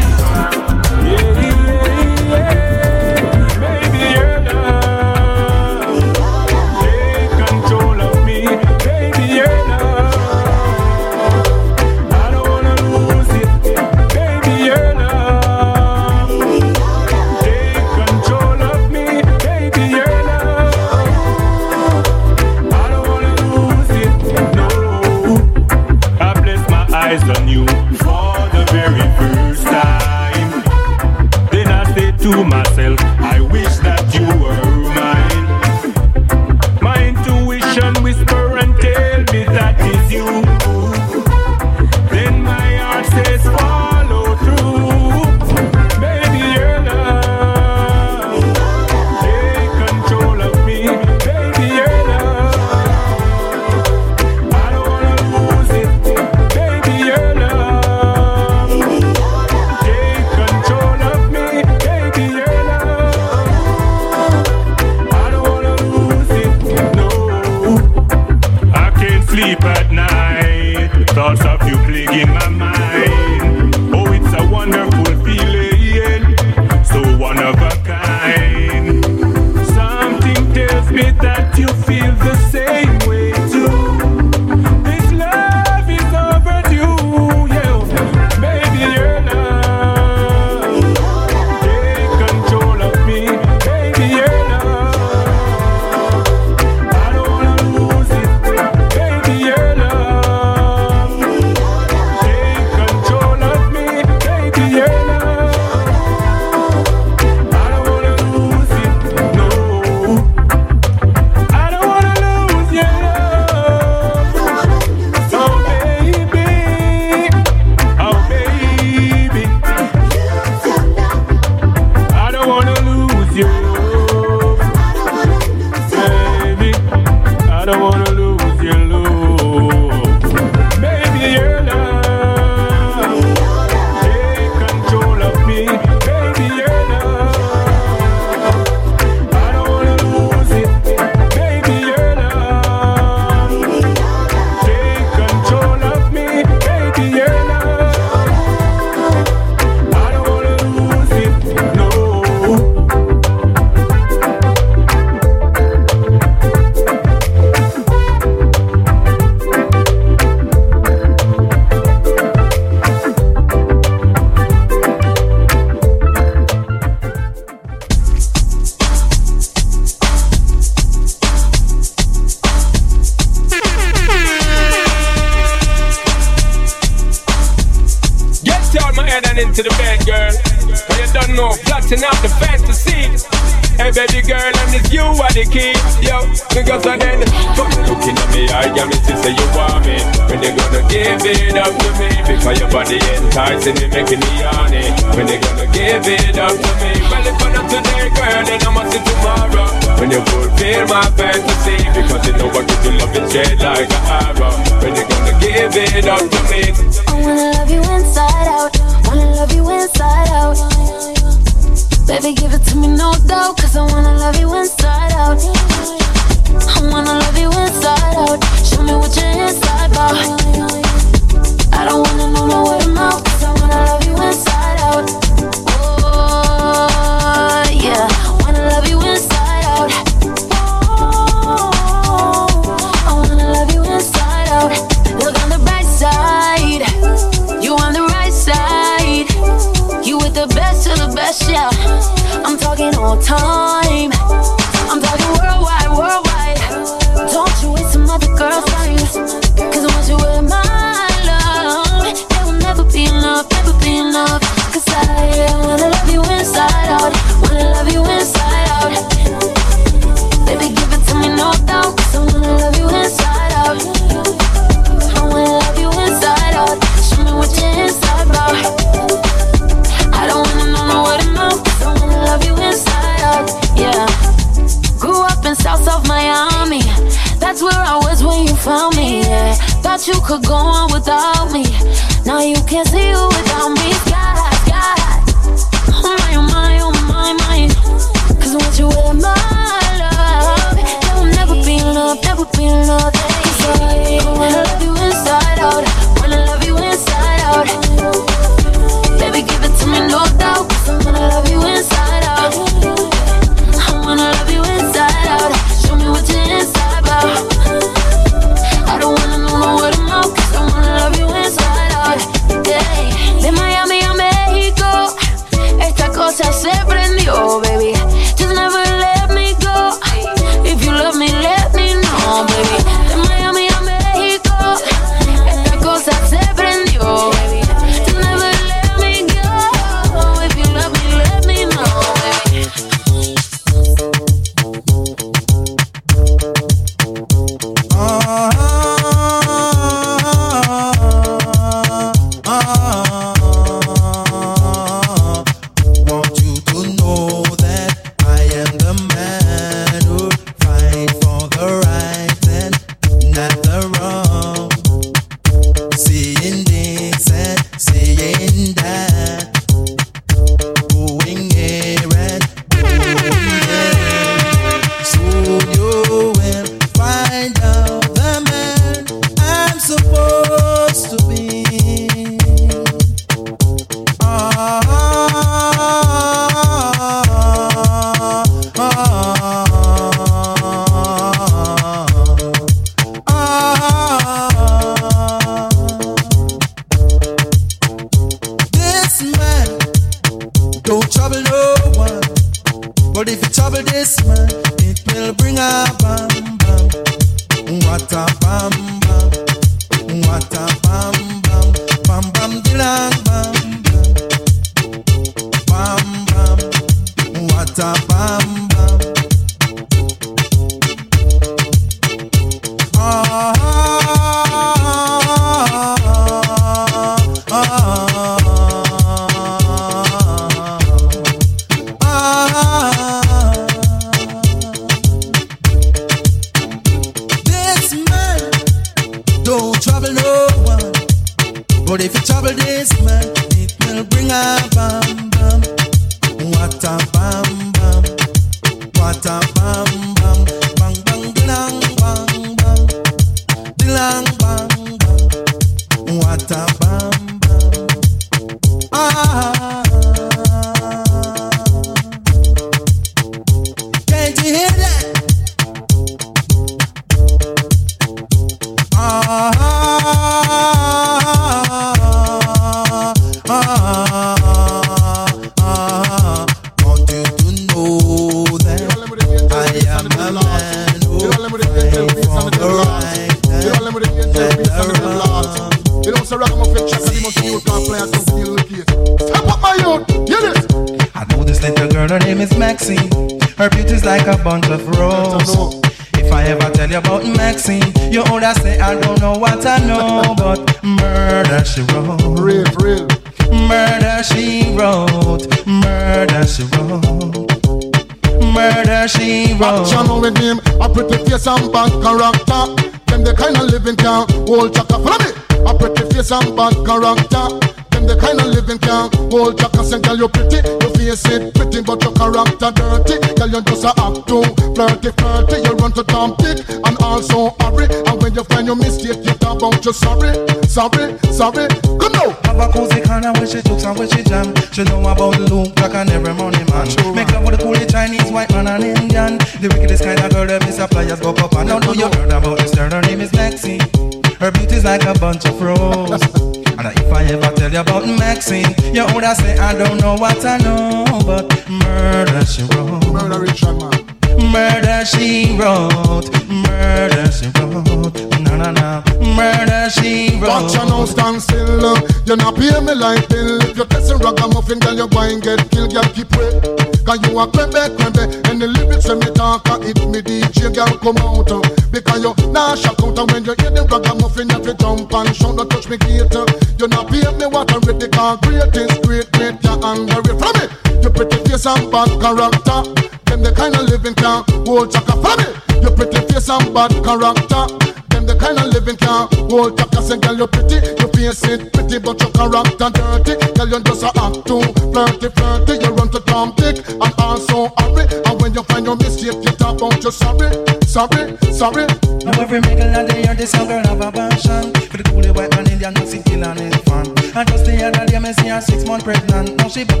bad character. Them the kind of living can't hold chaka for me. Your pretty face and bad character. Them the kind of living can't hold chaka. Say, girl, you pretty, you face it pretty, but your character dirty. Girl, you just a act too flirty, flirty. You run to Tom Dick and also Harry. And when you find your mistake, you talk about your sorry, sorry, sorry. Now every middle of the year, this young girl have a passion for the coolie white and Indian, Mexican, and it's fun. And just the other day, me see her six months pregnant. Now she back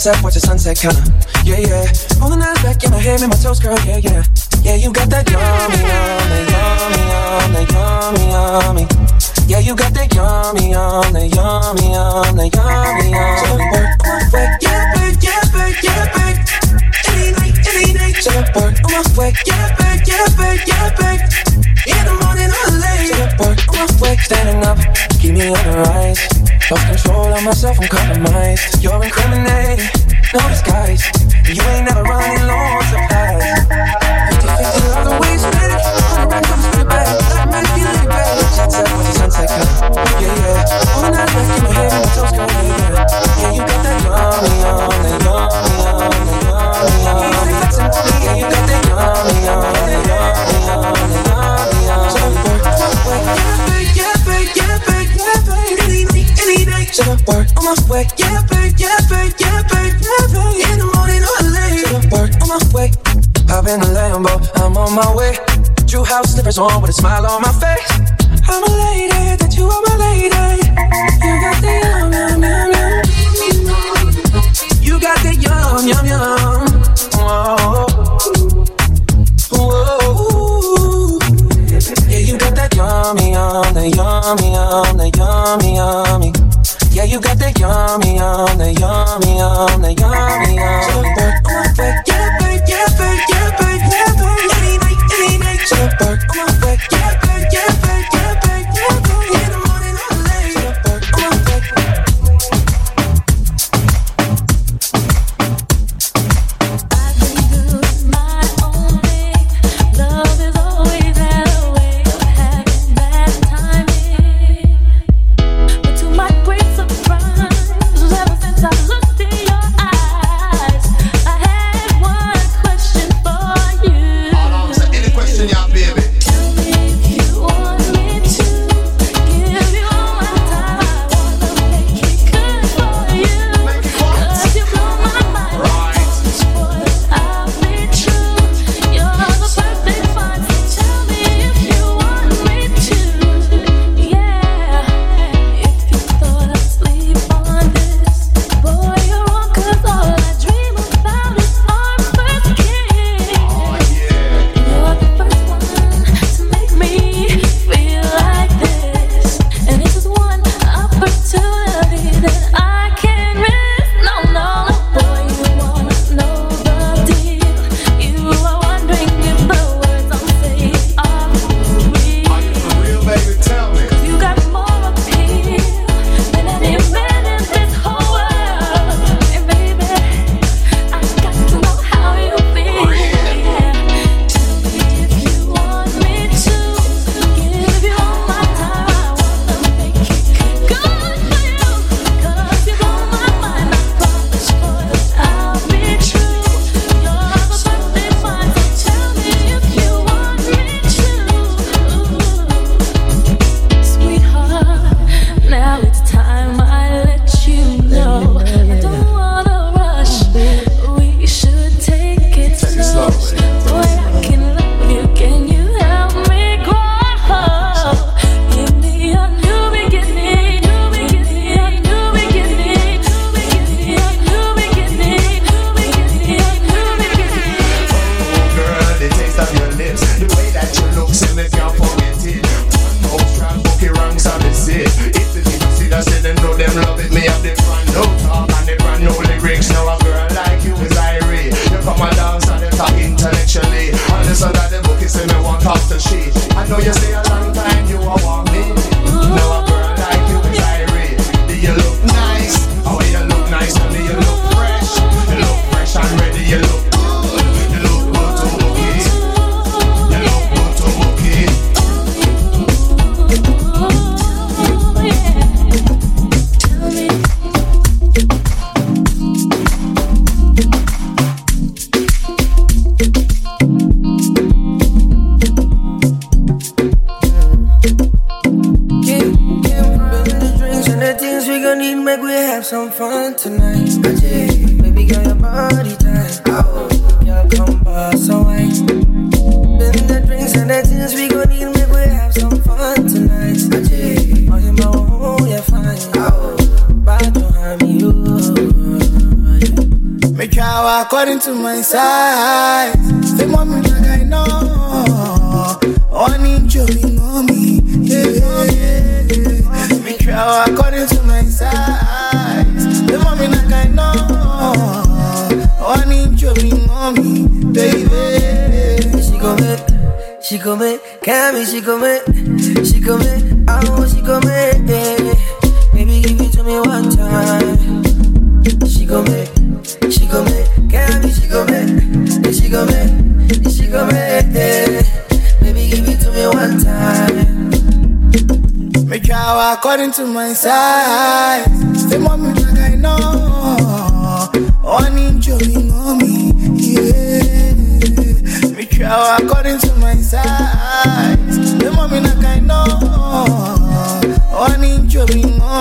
set, watch the sunset, kinda. Yeah, yeah. Rolling eyes back in my head, make my toes curl. Yeah, yeah. Yeah, you got that yummy, yummy, yummy, yummy, yummy, yummy. Yeah, you got that yummy, yummy, yummy, yummy, yummy, yummy. So work, work, work, yeah, work, yeah, work, yeah, work. Any night, any night, so work, on my way, yeah, work, yeah, work, yeah, work. In the morning or late, so work, on my way, standing up, keep me on the rise. Lost control of myself, I'm compromised. You're press on with a smile on my face. Inside. inside. Fẹ́ mọ́ mi gbàgbà iná, wọ́n ní jòmí mọ́ yeah. Me travel oh, according to my size. The mọ́ mi I know. wọ́n ní jòmí mọ́.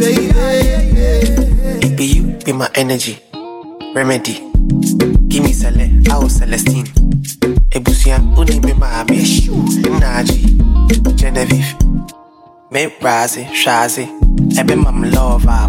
Baby, be you, be my energy, remedy. Risey, Shazzy. Every mum love her,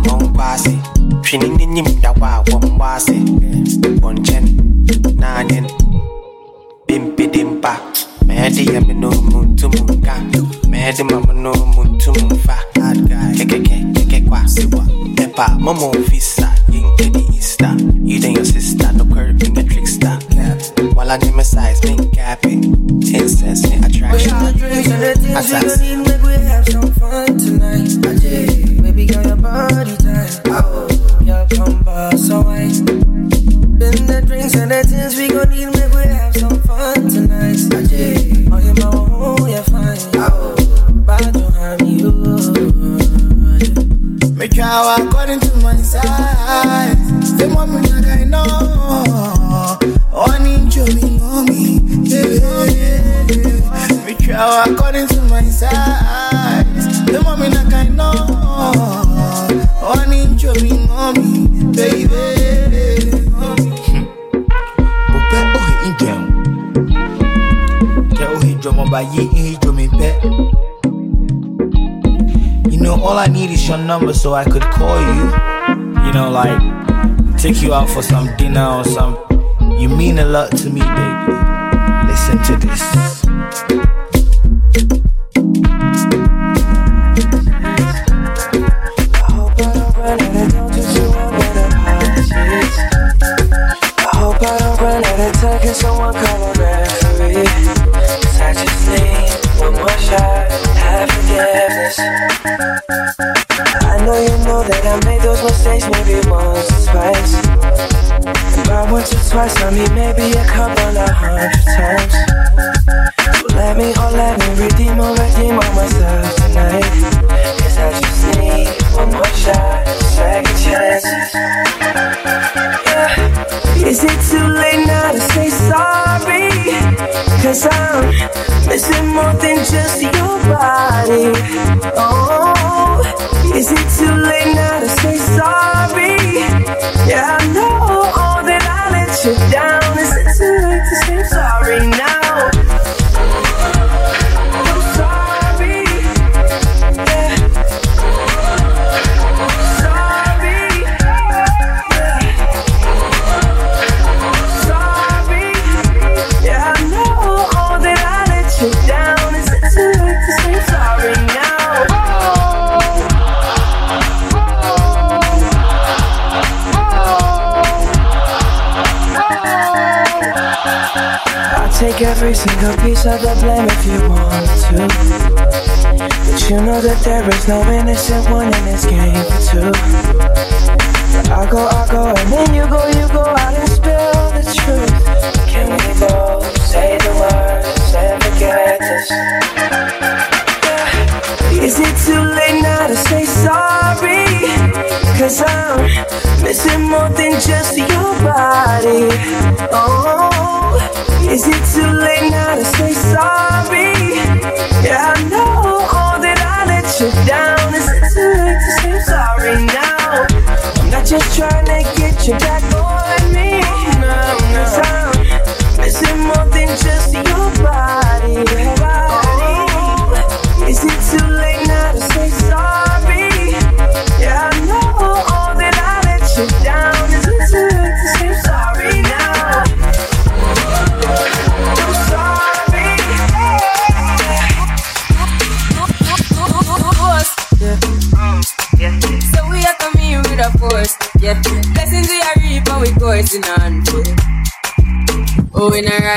number so I could call you. You know, like take you out for some dinner or some. You mean a lot to me, baby. Listen to this.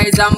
We no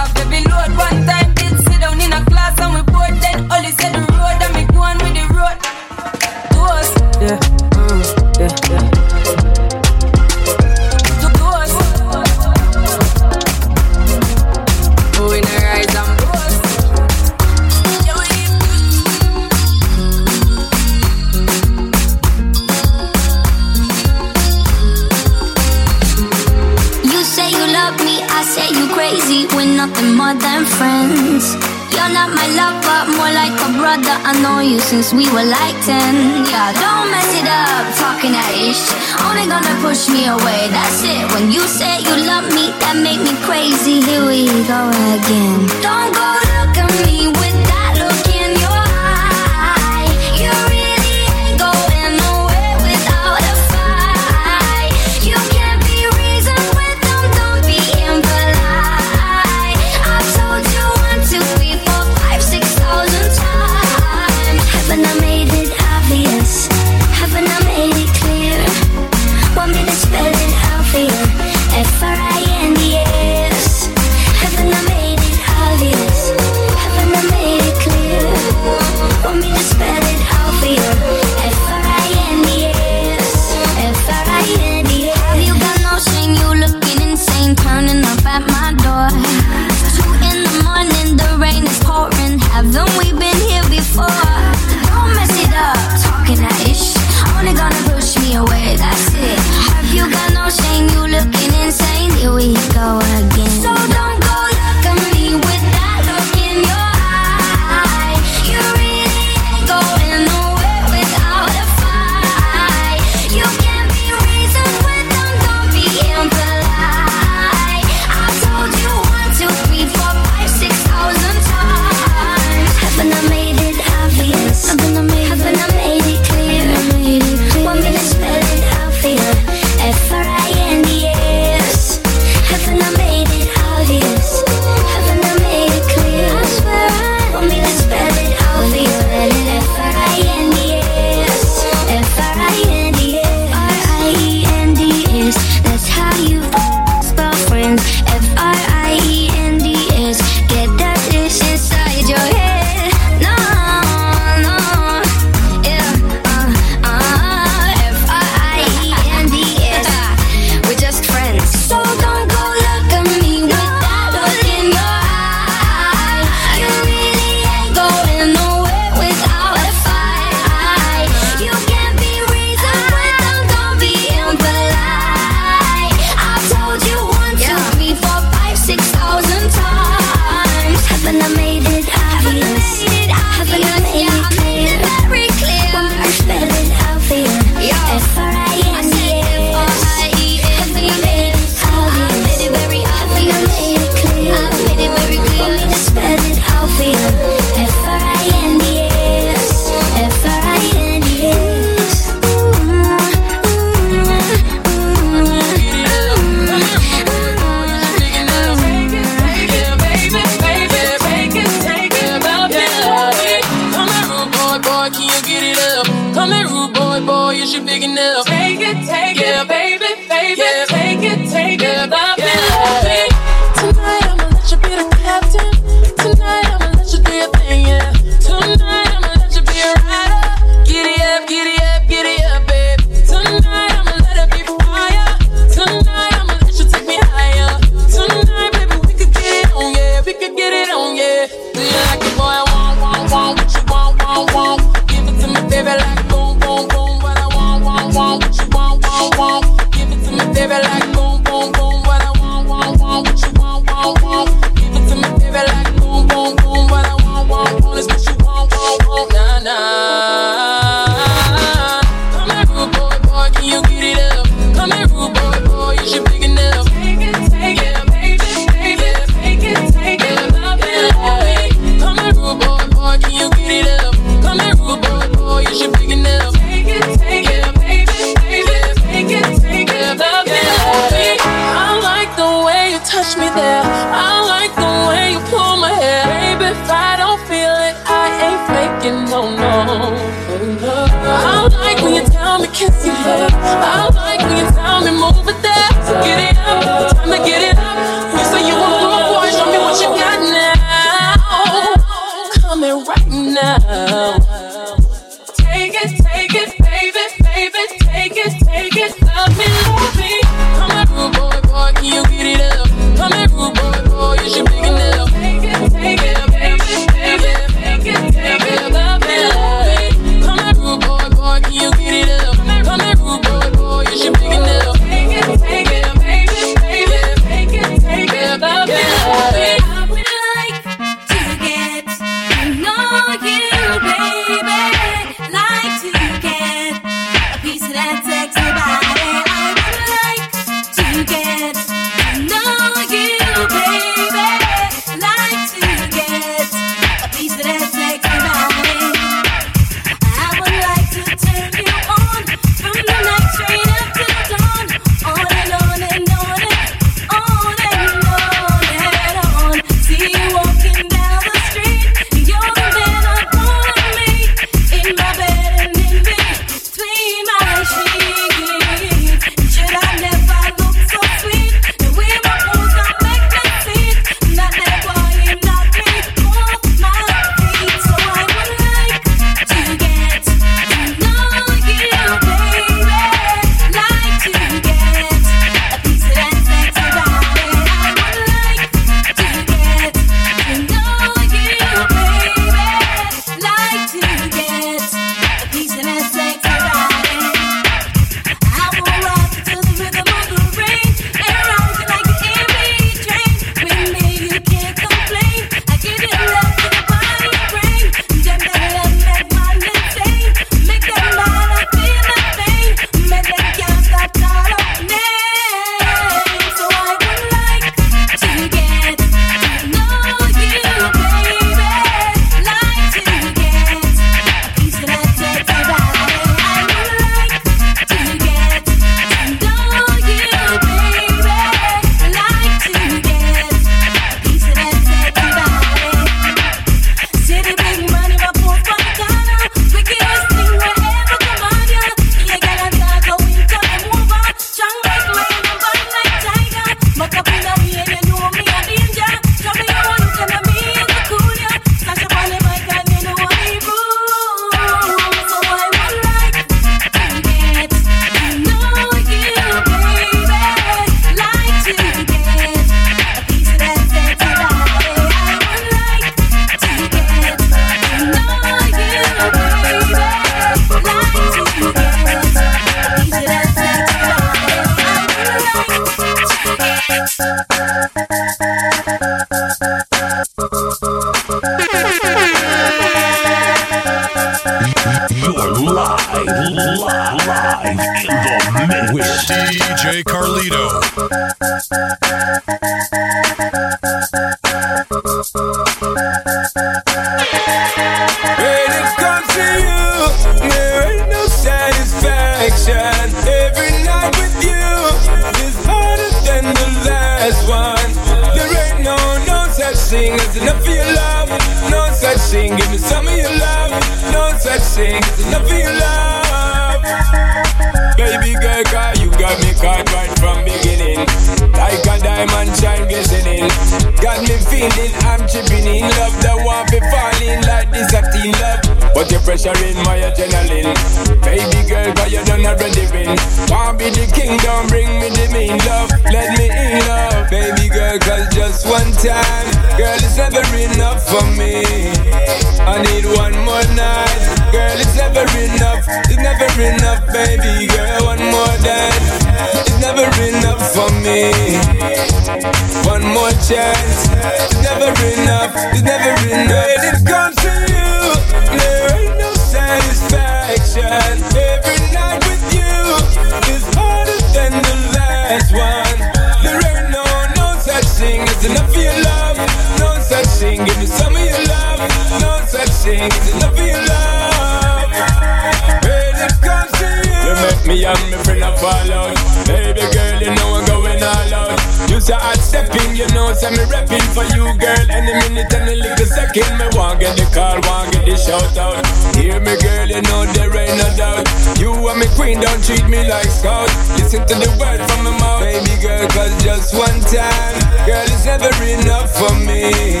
say me repping for you, girl. Any minute, any little second, me want get the call, want get the shout out. Hear me, girl, you know there ain't no doubt. You are me queen, don't treat me like scout. Listen to the word from my mouth, baby girl, cause just one time, girl, it's never enough for me.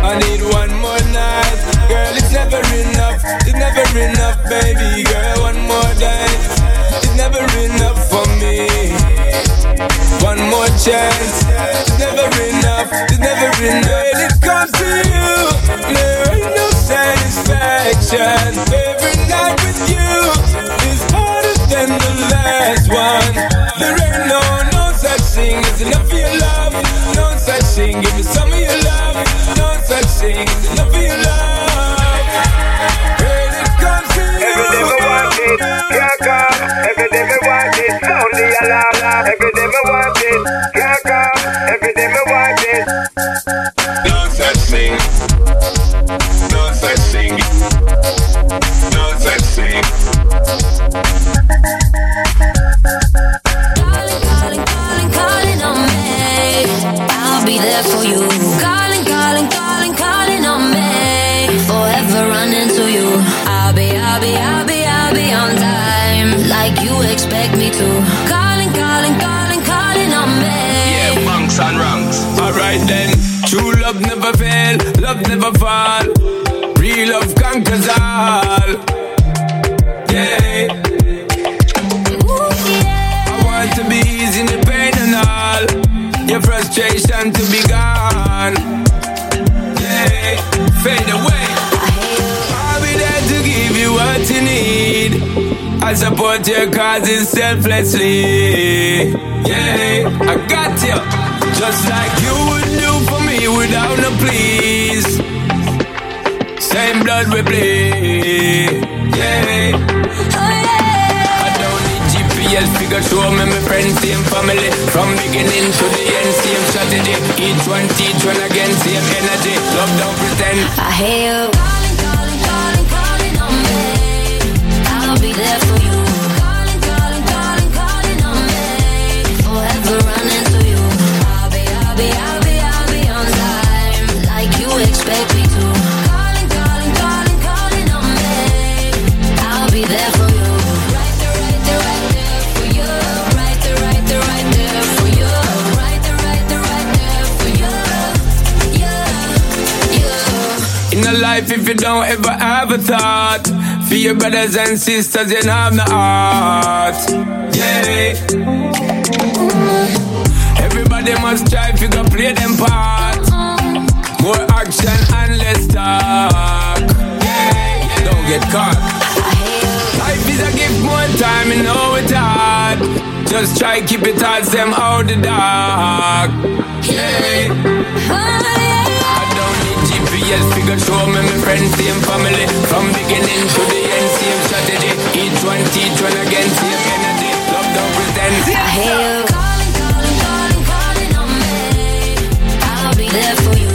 I need one more night, girl, it's never enough, it's never enough, baby girl, one more dance. It's never enough for me. One more chance. It's never enough. It's never enough. When it comes to you, there ain't no satisfaction. Every night with you is harder than the last one. There ain't no no such thing as enough of your love. No such thing. Give me some of your love. No such thing as enough of your love. When it comes to you, Every day me want it, can't come. Every day me want it, sound the alarm. Every support your causes selflessly. Yeah, I got you. Just like you would do for me without no please. Same blood we bleed. Yeah. Oh, I don't need GPS figure show me my friends, same family. From beginning to the end, same strategy. Each one teach one again, same energy. Love don't pretend. I hear you if you don't ever have a thought for your brothers and sisters, you have no heart. Yeah. Everybody must try if you go play them part. More action and less talk. Yeah. Don't get caught. Life is a gift, more time, you know it's hard. Just try keep it hard, them out the dark. Yeah. I don't need figure show me my friends, same family. From beginning to the end, same strategy. Each one teach one again, same energy. Love don't pretend. I hear you calling, calling, calling, calling on me. I'll be there for you.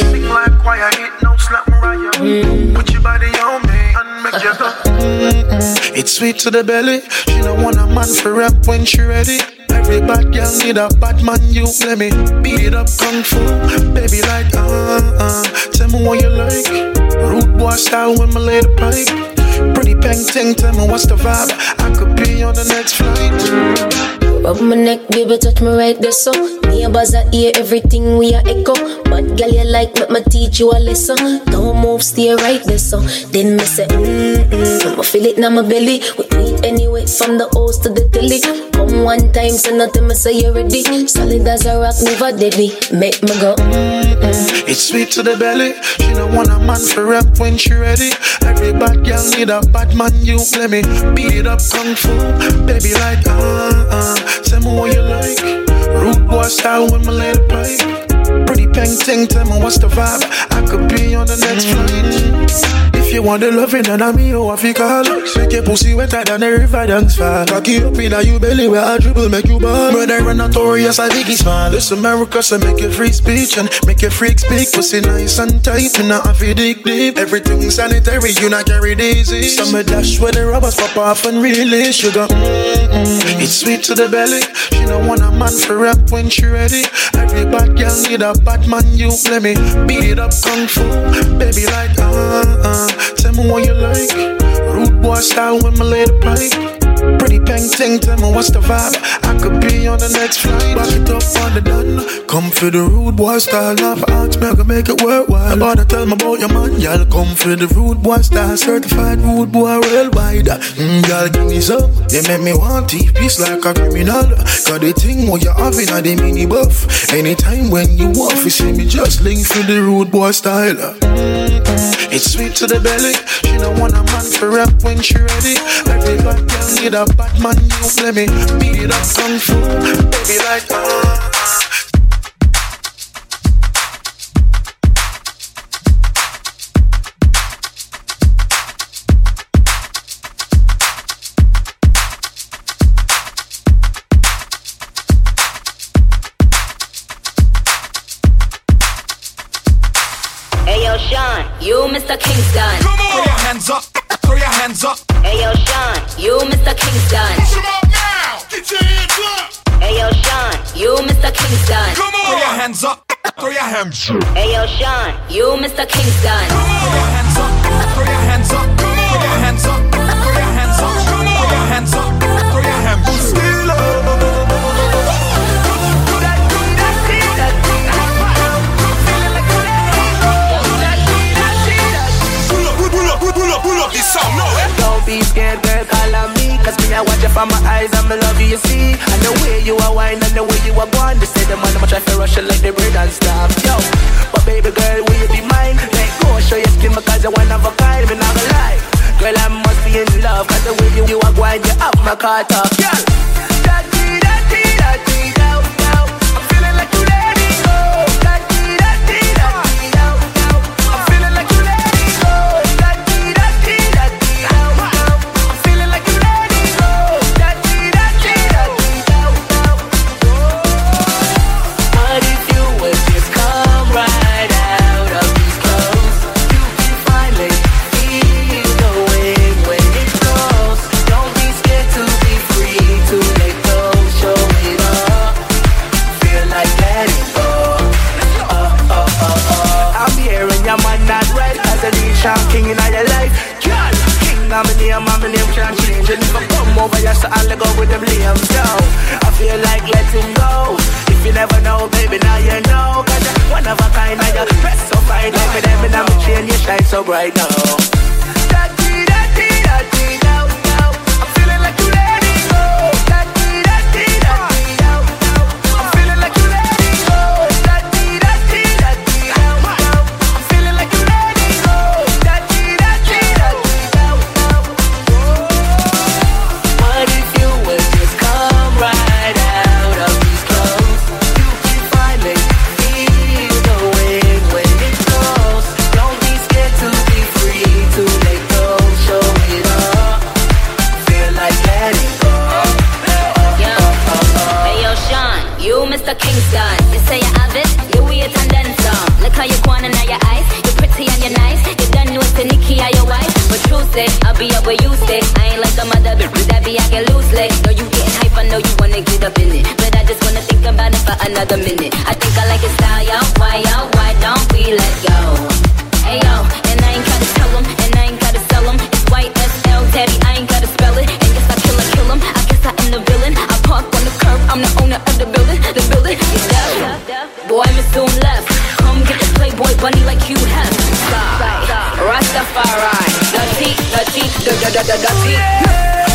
Sing like choir, hit notes like Mariah. Put your body on me and make you go. It's sweet to the belly. She don't want a man for rap when she ready. Every bad girl need a bad man, you let me beat it up kung fu. Baby, like, uh, uh, tell me what you like. Rude boy style when my lady pipe. Pretty peng tell me what's the vibe. I could be on the next flight. Rub my neck, baby, touch me right there, so. Neighbors are hear everything we are echo. But girl, you like me, me teach you a lesson. Don't move, stay right there, so. Then me say, mm-mm. I'ma feel it now my belly. We it anyway, from the house to the telly Come one time, say nothing, me say you ready Solid as a rock, never deadly Make me go, mm-mm It's sweet to the belly. She don't want a man for rap when she ready. Every bad girl need a bad man. You let me beat it up kung fu. Baby like uh uh. Tell me what you like. Rude boy style with my lady pipe. Pretty peng ting. Tell me what's the vibe. I could be on the next flight. If you want the loving, then I'm me, oh, I feel call. Make your pussy wetter than the river dance fall. Cocky up in a you belly where I dribble, make you ball. Brother run notorious, I biggie smile. This America, so make it free speech and make your freak speak. Pussy nice and tight, me not have to dig deep. Everything sanitary, you not carry disease. Some dash where the rubbers pop off and release sugar. Mm-mm. It's sweet to the belly. She don't want a man for rap when she ready. Every bad girl need a bad man. You let me beat it up kung fu. Baby like uh uh. Tell me what you like. Rude boy style with my lady pipe. Pretty peng ting, tell me what's the vibe. I could be on the next flight. Back it up on the done. Come for the rude boy style. For ask me, I can make it worthwhile. About to tell me about your man, y'all. Come for the rude boy style. Certified rude boy worldwide. Mm, y'all give me some. They make me want to like a criminal. Cause the thing what you having are the mini buff. Anytime when you walk, you see me just link for the rude boy style. It's sweet to the belly. She don't want a man for rap when she ready. Every girl need a bad man. You let me it up kung fu. Baby like uh. Yo, Sean, you Mr. Kingston. Come on. Throw your hands up. Throw your hands up. Hey yo, Sean, you Mr. Kingston. Push 'em up now. Get your hands up. Hey yo, Sean, you Mr. Kingston. Come on. Throw your hands up. Throw your hands up. Hey yo, Sean, you Mr. Kingston. Come on. Throw your hands up. Throw your hands up. Up no. Eh? Don't be scared, girl, call on me Cause me, I watch you from my eyes and me love you, see. And the way you are wine and the way you are going. They say the man, I'ma try to rush you like the bird and stop. Yo, but baby girl, will you be mine? Let go, show your skin because you're one of a kind Me not gonna lie Girl, I must be in love Cause the way you, you are going, you up my car top Girl, I come over here, so I'll go with them limbs Yo, I feel like letting go. If you never know, baby, now you know. Cause you're one of a kind, and you're dressed so fine. Like with them in my chain, you shine so bright now. Da-dee, da-dee, da-dee, down, I'll be up where you stay. I ain't like some other bitch that be lose. loosely. Know you getting hype, I know you wanna get up in it. But I just wanna think about it for another minute. I think I like your style, yo. Why, yo? Why don't we let go? Hey, yo. I'm the owner of the building, the building is deaf. Boy, I'm soon left. Come get the playboy bunny like you have. Rastafari, the teeth, the teeth, the the the the teeth.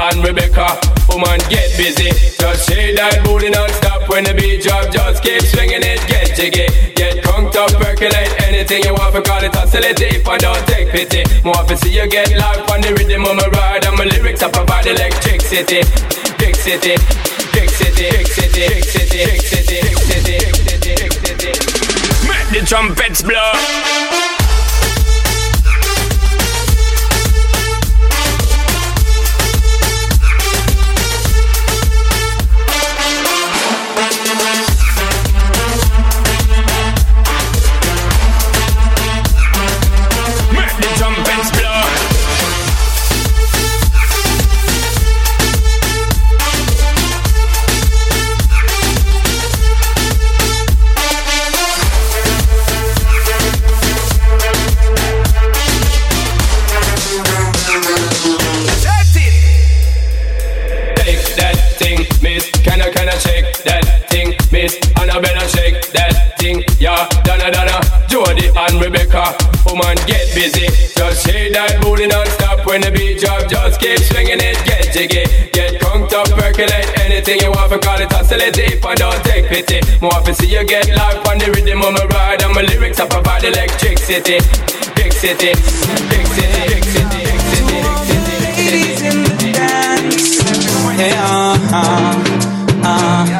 And Rebecca. Woman, get busy. Just shake that booty non-stop when the beat drop. Just keep swinging it, get jiggy. Get conked up, percolate anything you want. For call it oscillate if I don't take pity. More to see you get loud on the rhythm of my ride. And my lyrics up about big city, big city, big city, big city, big city, big city, big city. Make the trumpets blow. And Rebecca. Woman, get busy. Just shake that booty non-stop when the beat drop. Just keep swinging it, get jiggy. Get conked up, percolate anything you want. For call it oscillate if I don't take pity. More to see you get live on the rhythm of my ride. And my lyrics up about electricity. Big city, big city, big city, big city. Ladies in the dance. Yeah, uh, uh. I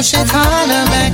or push it harder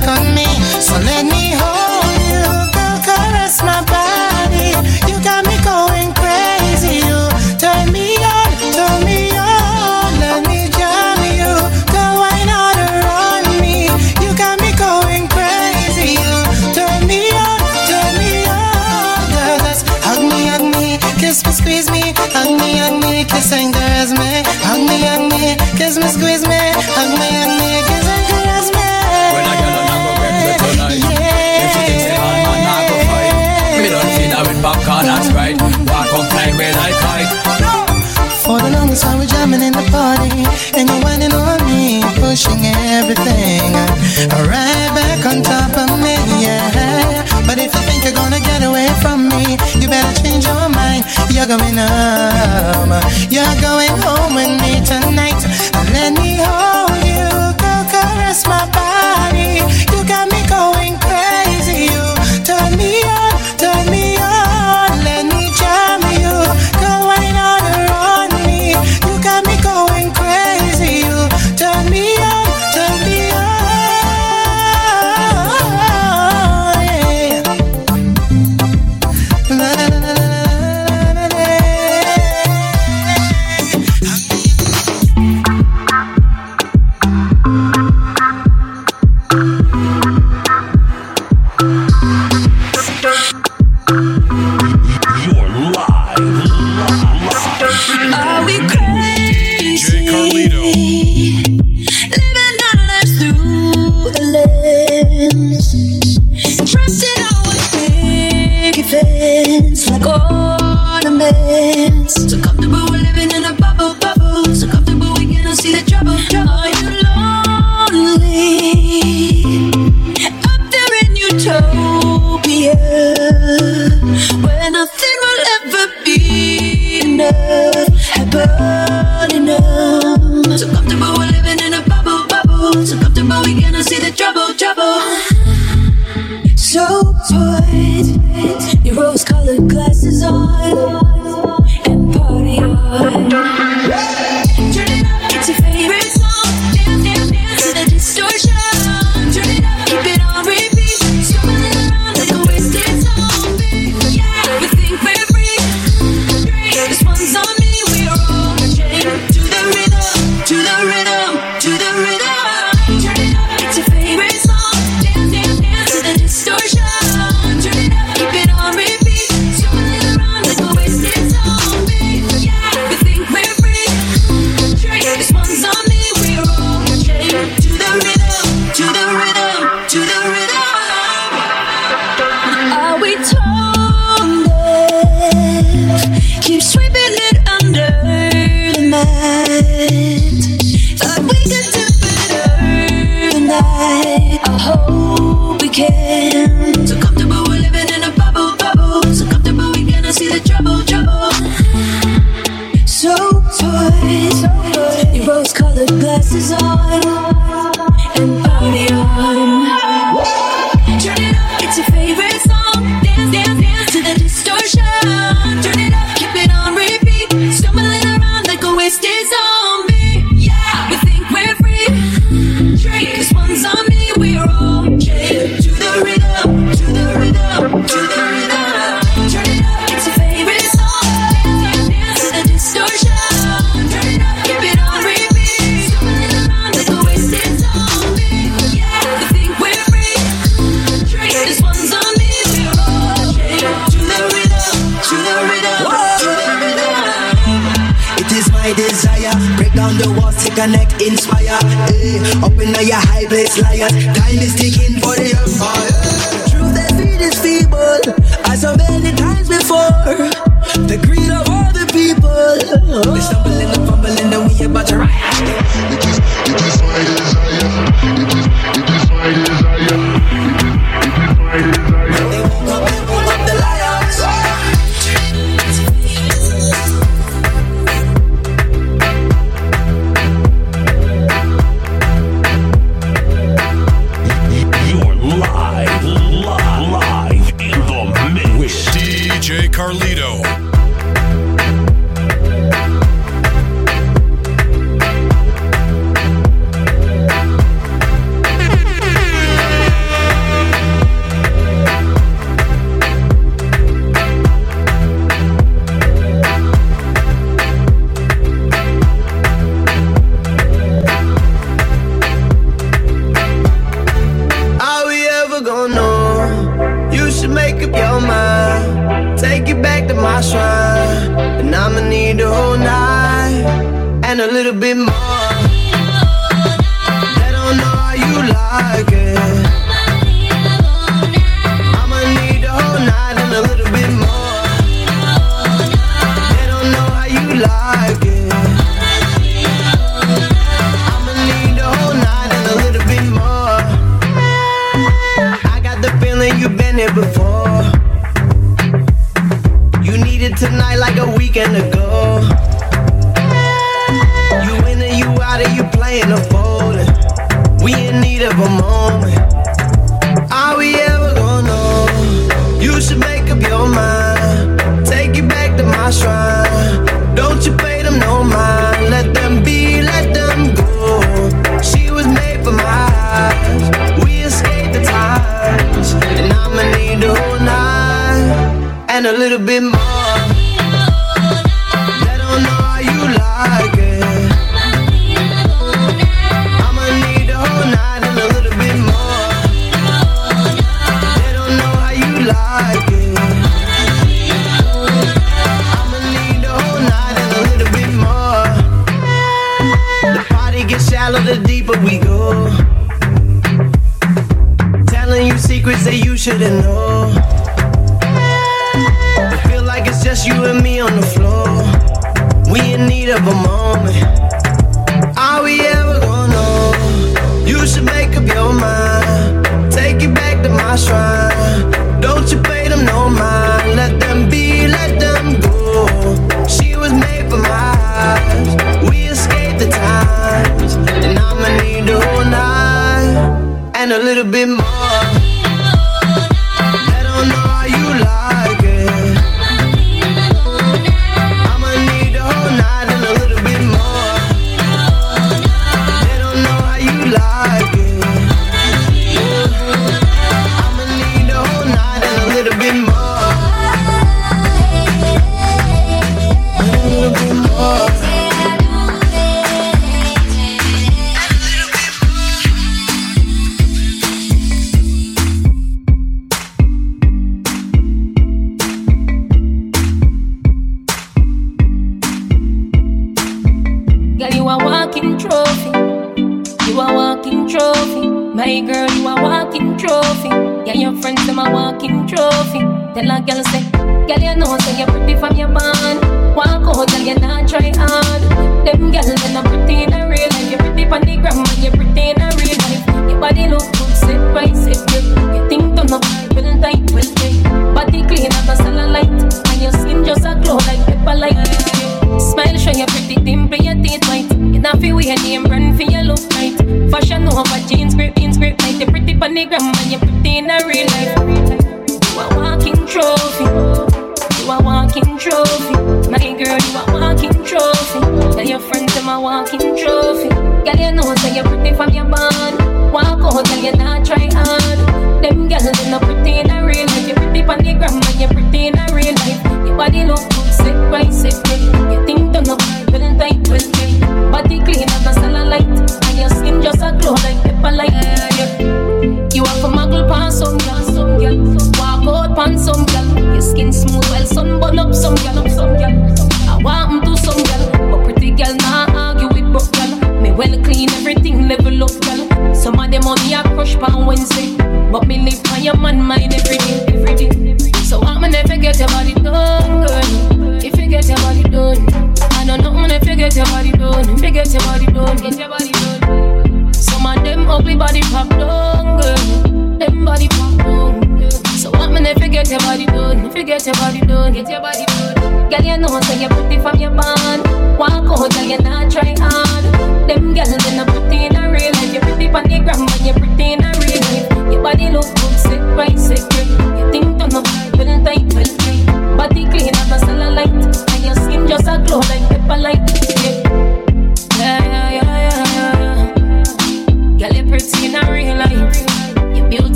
mind,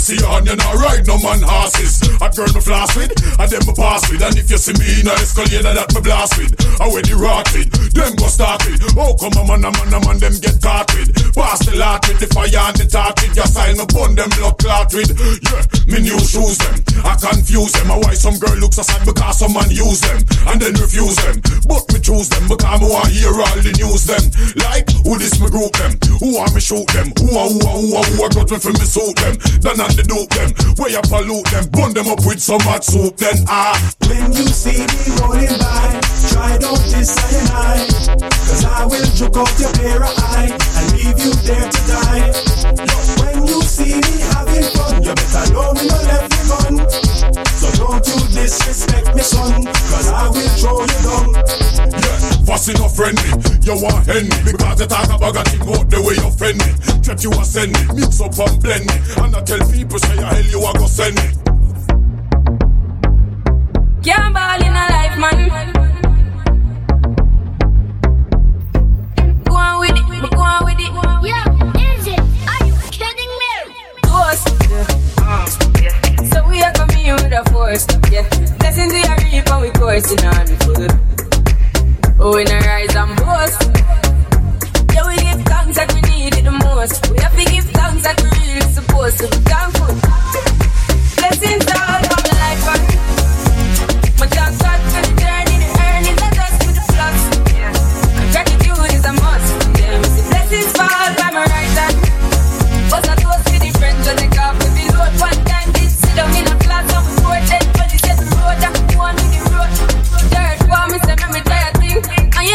me see you on you not ride no man horses. A girl me floss with, and them me pass with, and if you see me in a escalator that me blast with, I when you rock with, them go start with. Oh come on man, a man, a man, them get caught with. Pass the lot with the fire and the talk. Your sign me bun them blood clot with. Yeah, me new shoes them, I confuse them. I why some girl looks aside because some man use them, and then refuse them. But me choose them because me want hear all the news them. Like who this me group them, who want me shoot them, who a who a who a who a got me for me suit them. Then and the duke them, where you pollute them, bun them up with some hot soup. Then ah, When you see me rolling by, try don't I, cause I will juke out your pair of eye and leave you there to die. When you see me having fun, you better know me So don't you disrespect me, son, cause I will throw you down. Yeah, fussing no friendly. You want end me because you talk about out the way you offend me. Threat you a send me, mix up and blend me. And I tell people say hell you a go send me. Can't ball in a life, man. Go on with it, go on with it. Yeah, Yeah. So we are coming in with a force. Yeah. Blessings we are reaping, we coursing on full. Oh, we not rise and boast. Yeah, we give thanks that we need it the most. We have to give thanks that we really supposed to be thankful. Blessings all from the life and my got to the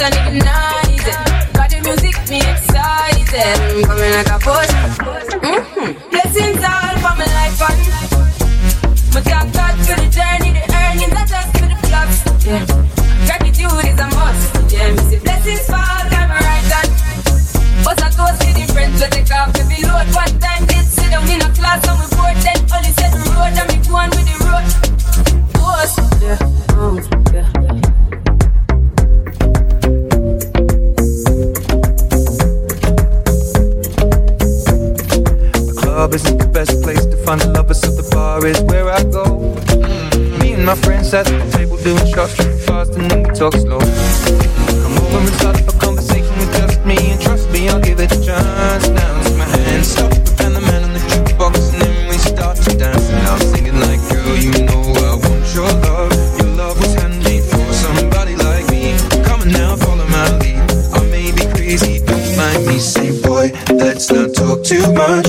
knows I'm a passion ignited. Got the music me excited. I'm coming like a force. Mm-hmm. Blessings all for my life and my job got for the journey, the earnings are just for the flux. Yeah. Gratitude is a must. Yeah, me see blessings fall my right hand. But I toast to the friends where take off every load. One time did sit down in a class on my board, then only set the road and me go on with the road. Toast. Yeah. Oh, yeah. Club isn't the best place to find a lover, so the bar is where I go. Me and my friends at the table doing shots, fast, and then we talk slow. Come over and start a conversation with just me, and trust me, I'll give it a chance. Now take my hand, stop, and the man on the jukebox, and then we start to dance. And I'm singing like, girl, you know I want your love. Your love was handmade for somebody like me. Come on now, follow my lead. I may be crazy, don't mind me. Say, boy, let's not talk too much.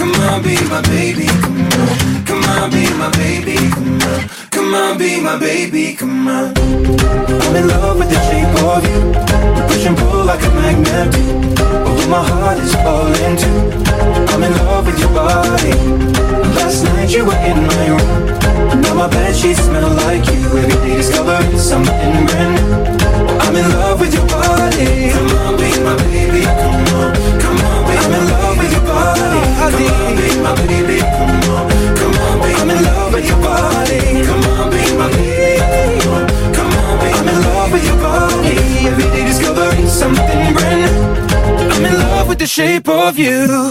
Come on, be my baby. Come on. Come on, be my baby. Come on. Come on, be my baby. Come on. I'm in love with the shape of you. We push and pull like a magnet. Although my heart is falling too. I'm in love with your body. Last night you were in my room. Now my bed sheets smell like you. Every day discovering something brand new. I'm in love with your body. Come on, be my baby. Come on, body. Come on, be my baby. Come on, come on, be I'm in love with your body. Come on, be my baby. Come on, come on, be I'm in love with your body. Every day discovering something brand new. I'm in love with the shape of you.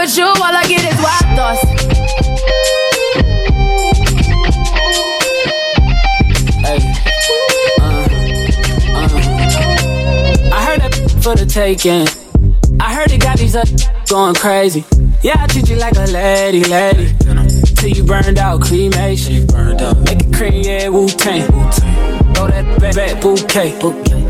with you, all I get is wild thoughts. Uh, uh. I heard that for the taking. I heard it got these up going crazy. Yeah, I treat you like a lady, lady. Till you burned out, cremation. Make it cream, yeah, Wu Tang. Throw that back, back bouquet.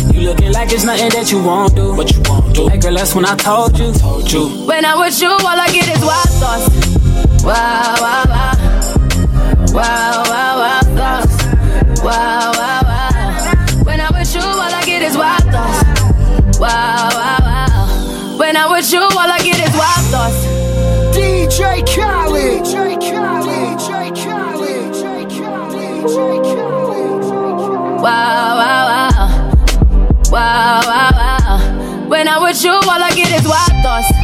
You looking like it's nothing that you won't do. What you won't do. Hey girl, that's when I told you. Told you. When I'm with you, all I get is wild thoughts. Wow, wow, wow. Wow, wow, wow, thoughts. Wow, wow, wow. When I'm with you, all I get is wild thoughts. Wow, wow, wow. When I'm with you, all I get is wild thoughts. DJ Khaled. DJ Khaled. DJ Khaled. Wow, wow, wow wow, wow, wow. When I'm with you, all I get is wild thoughts.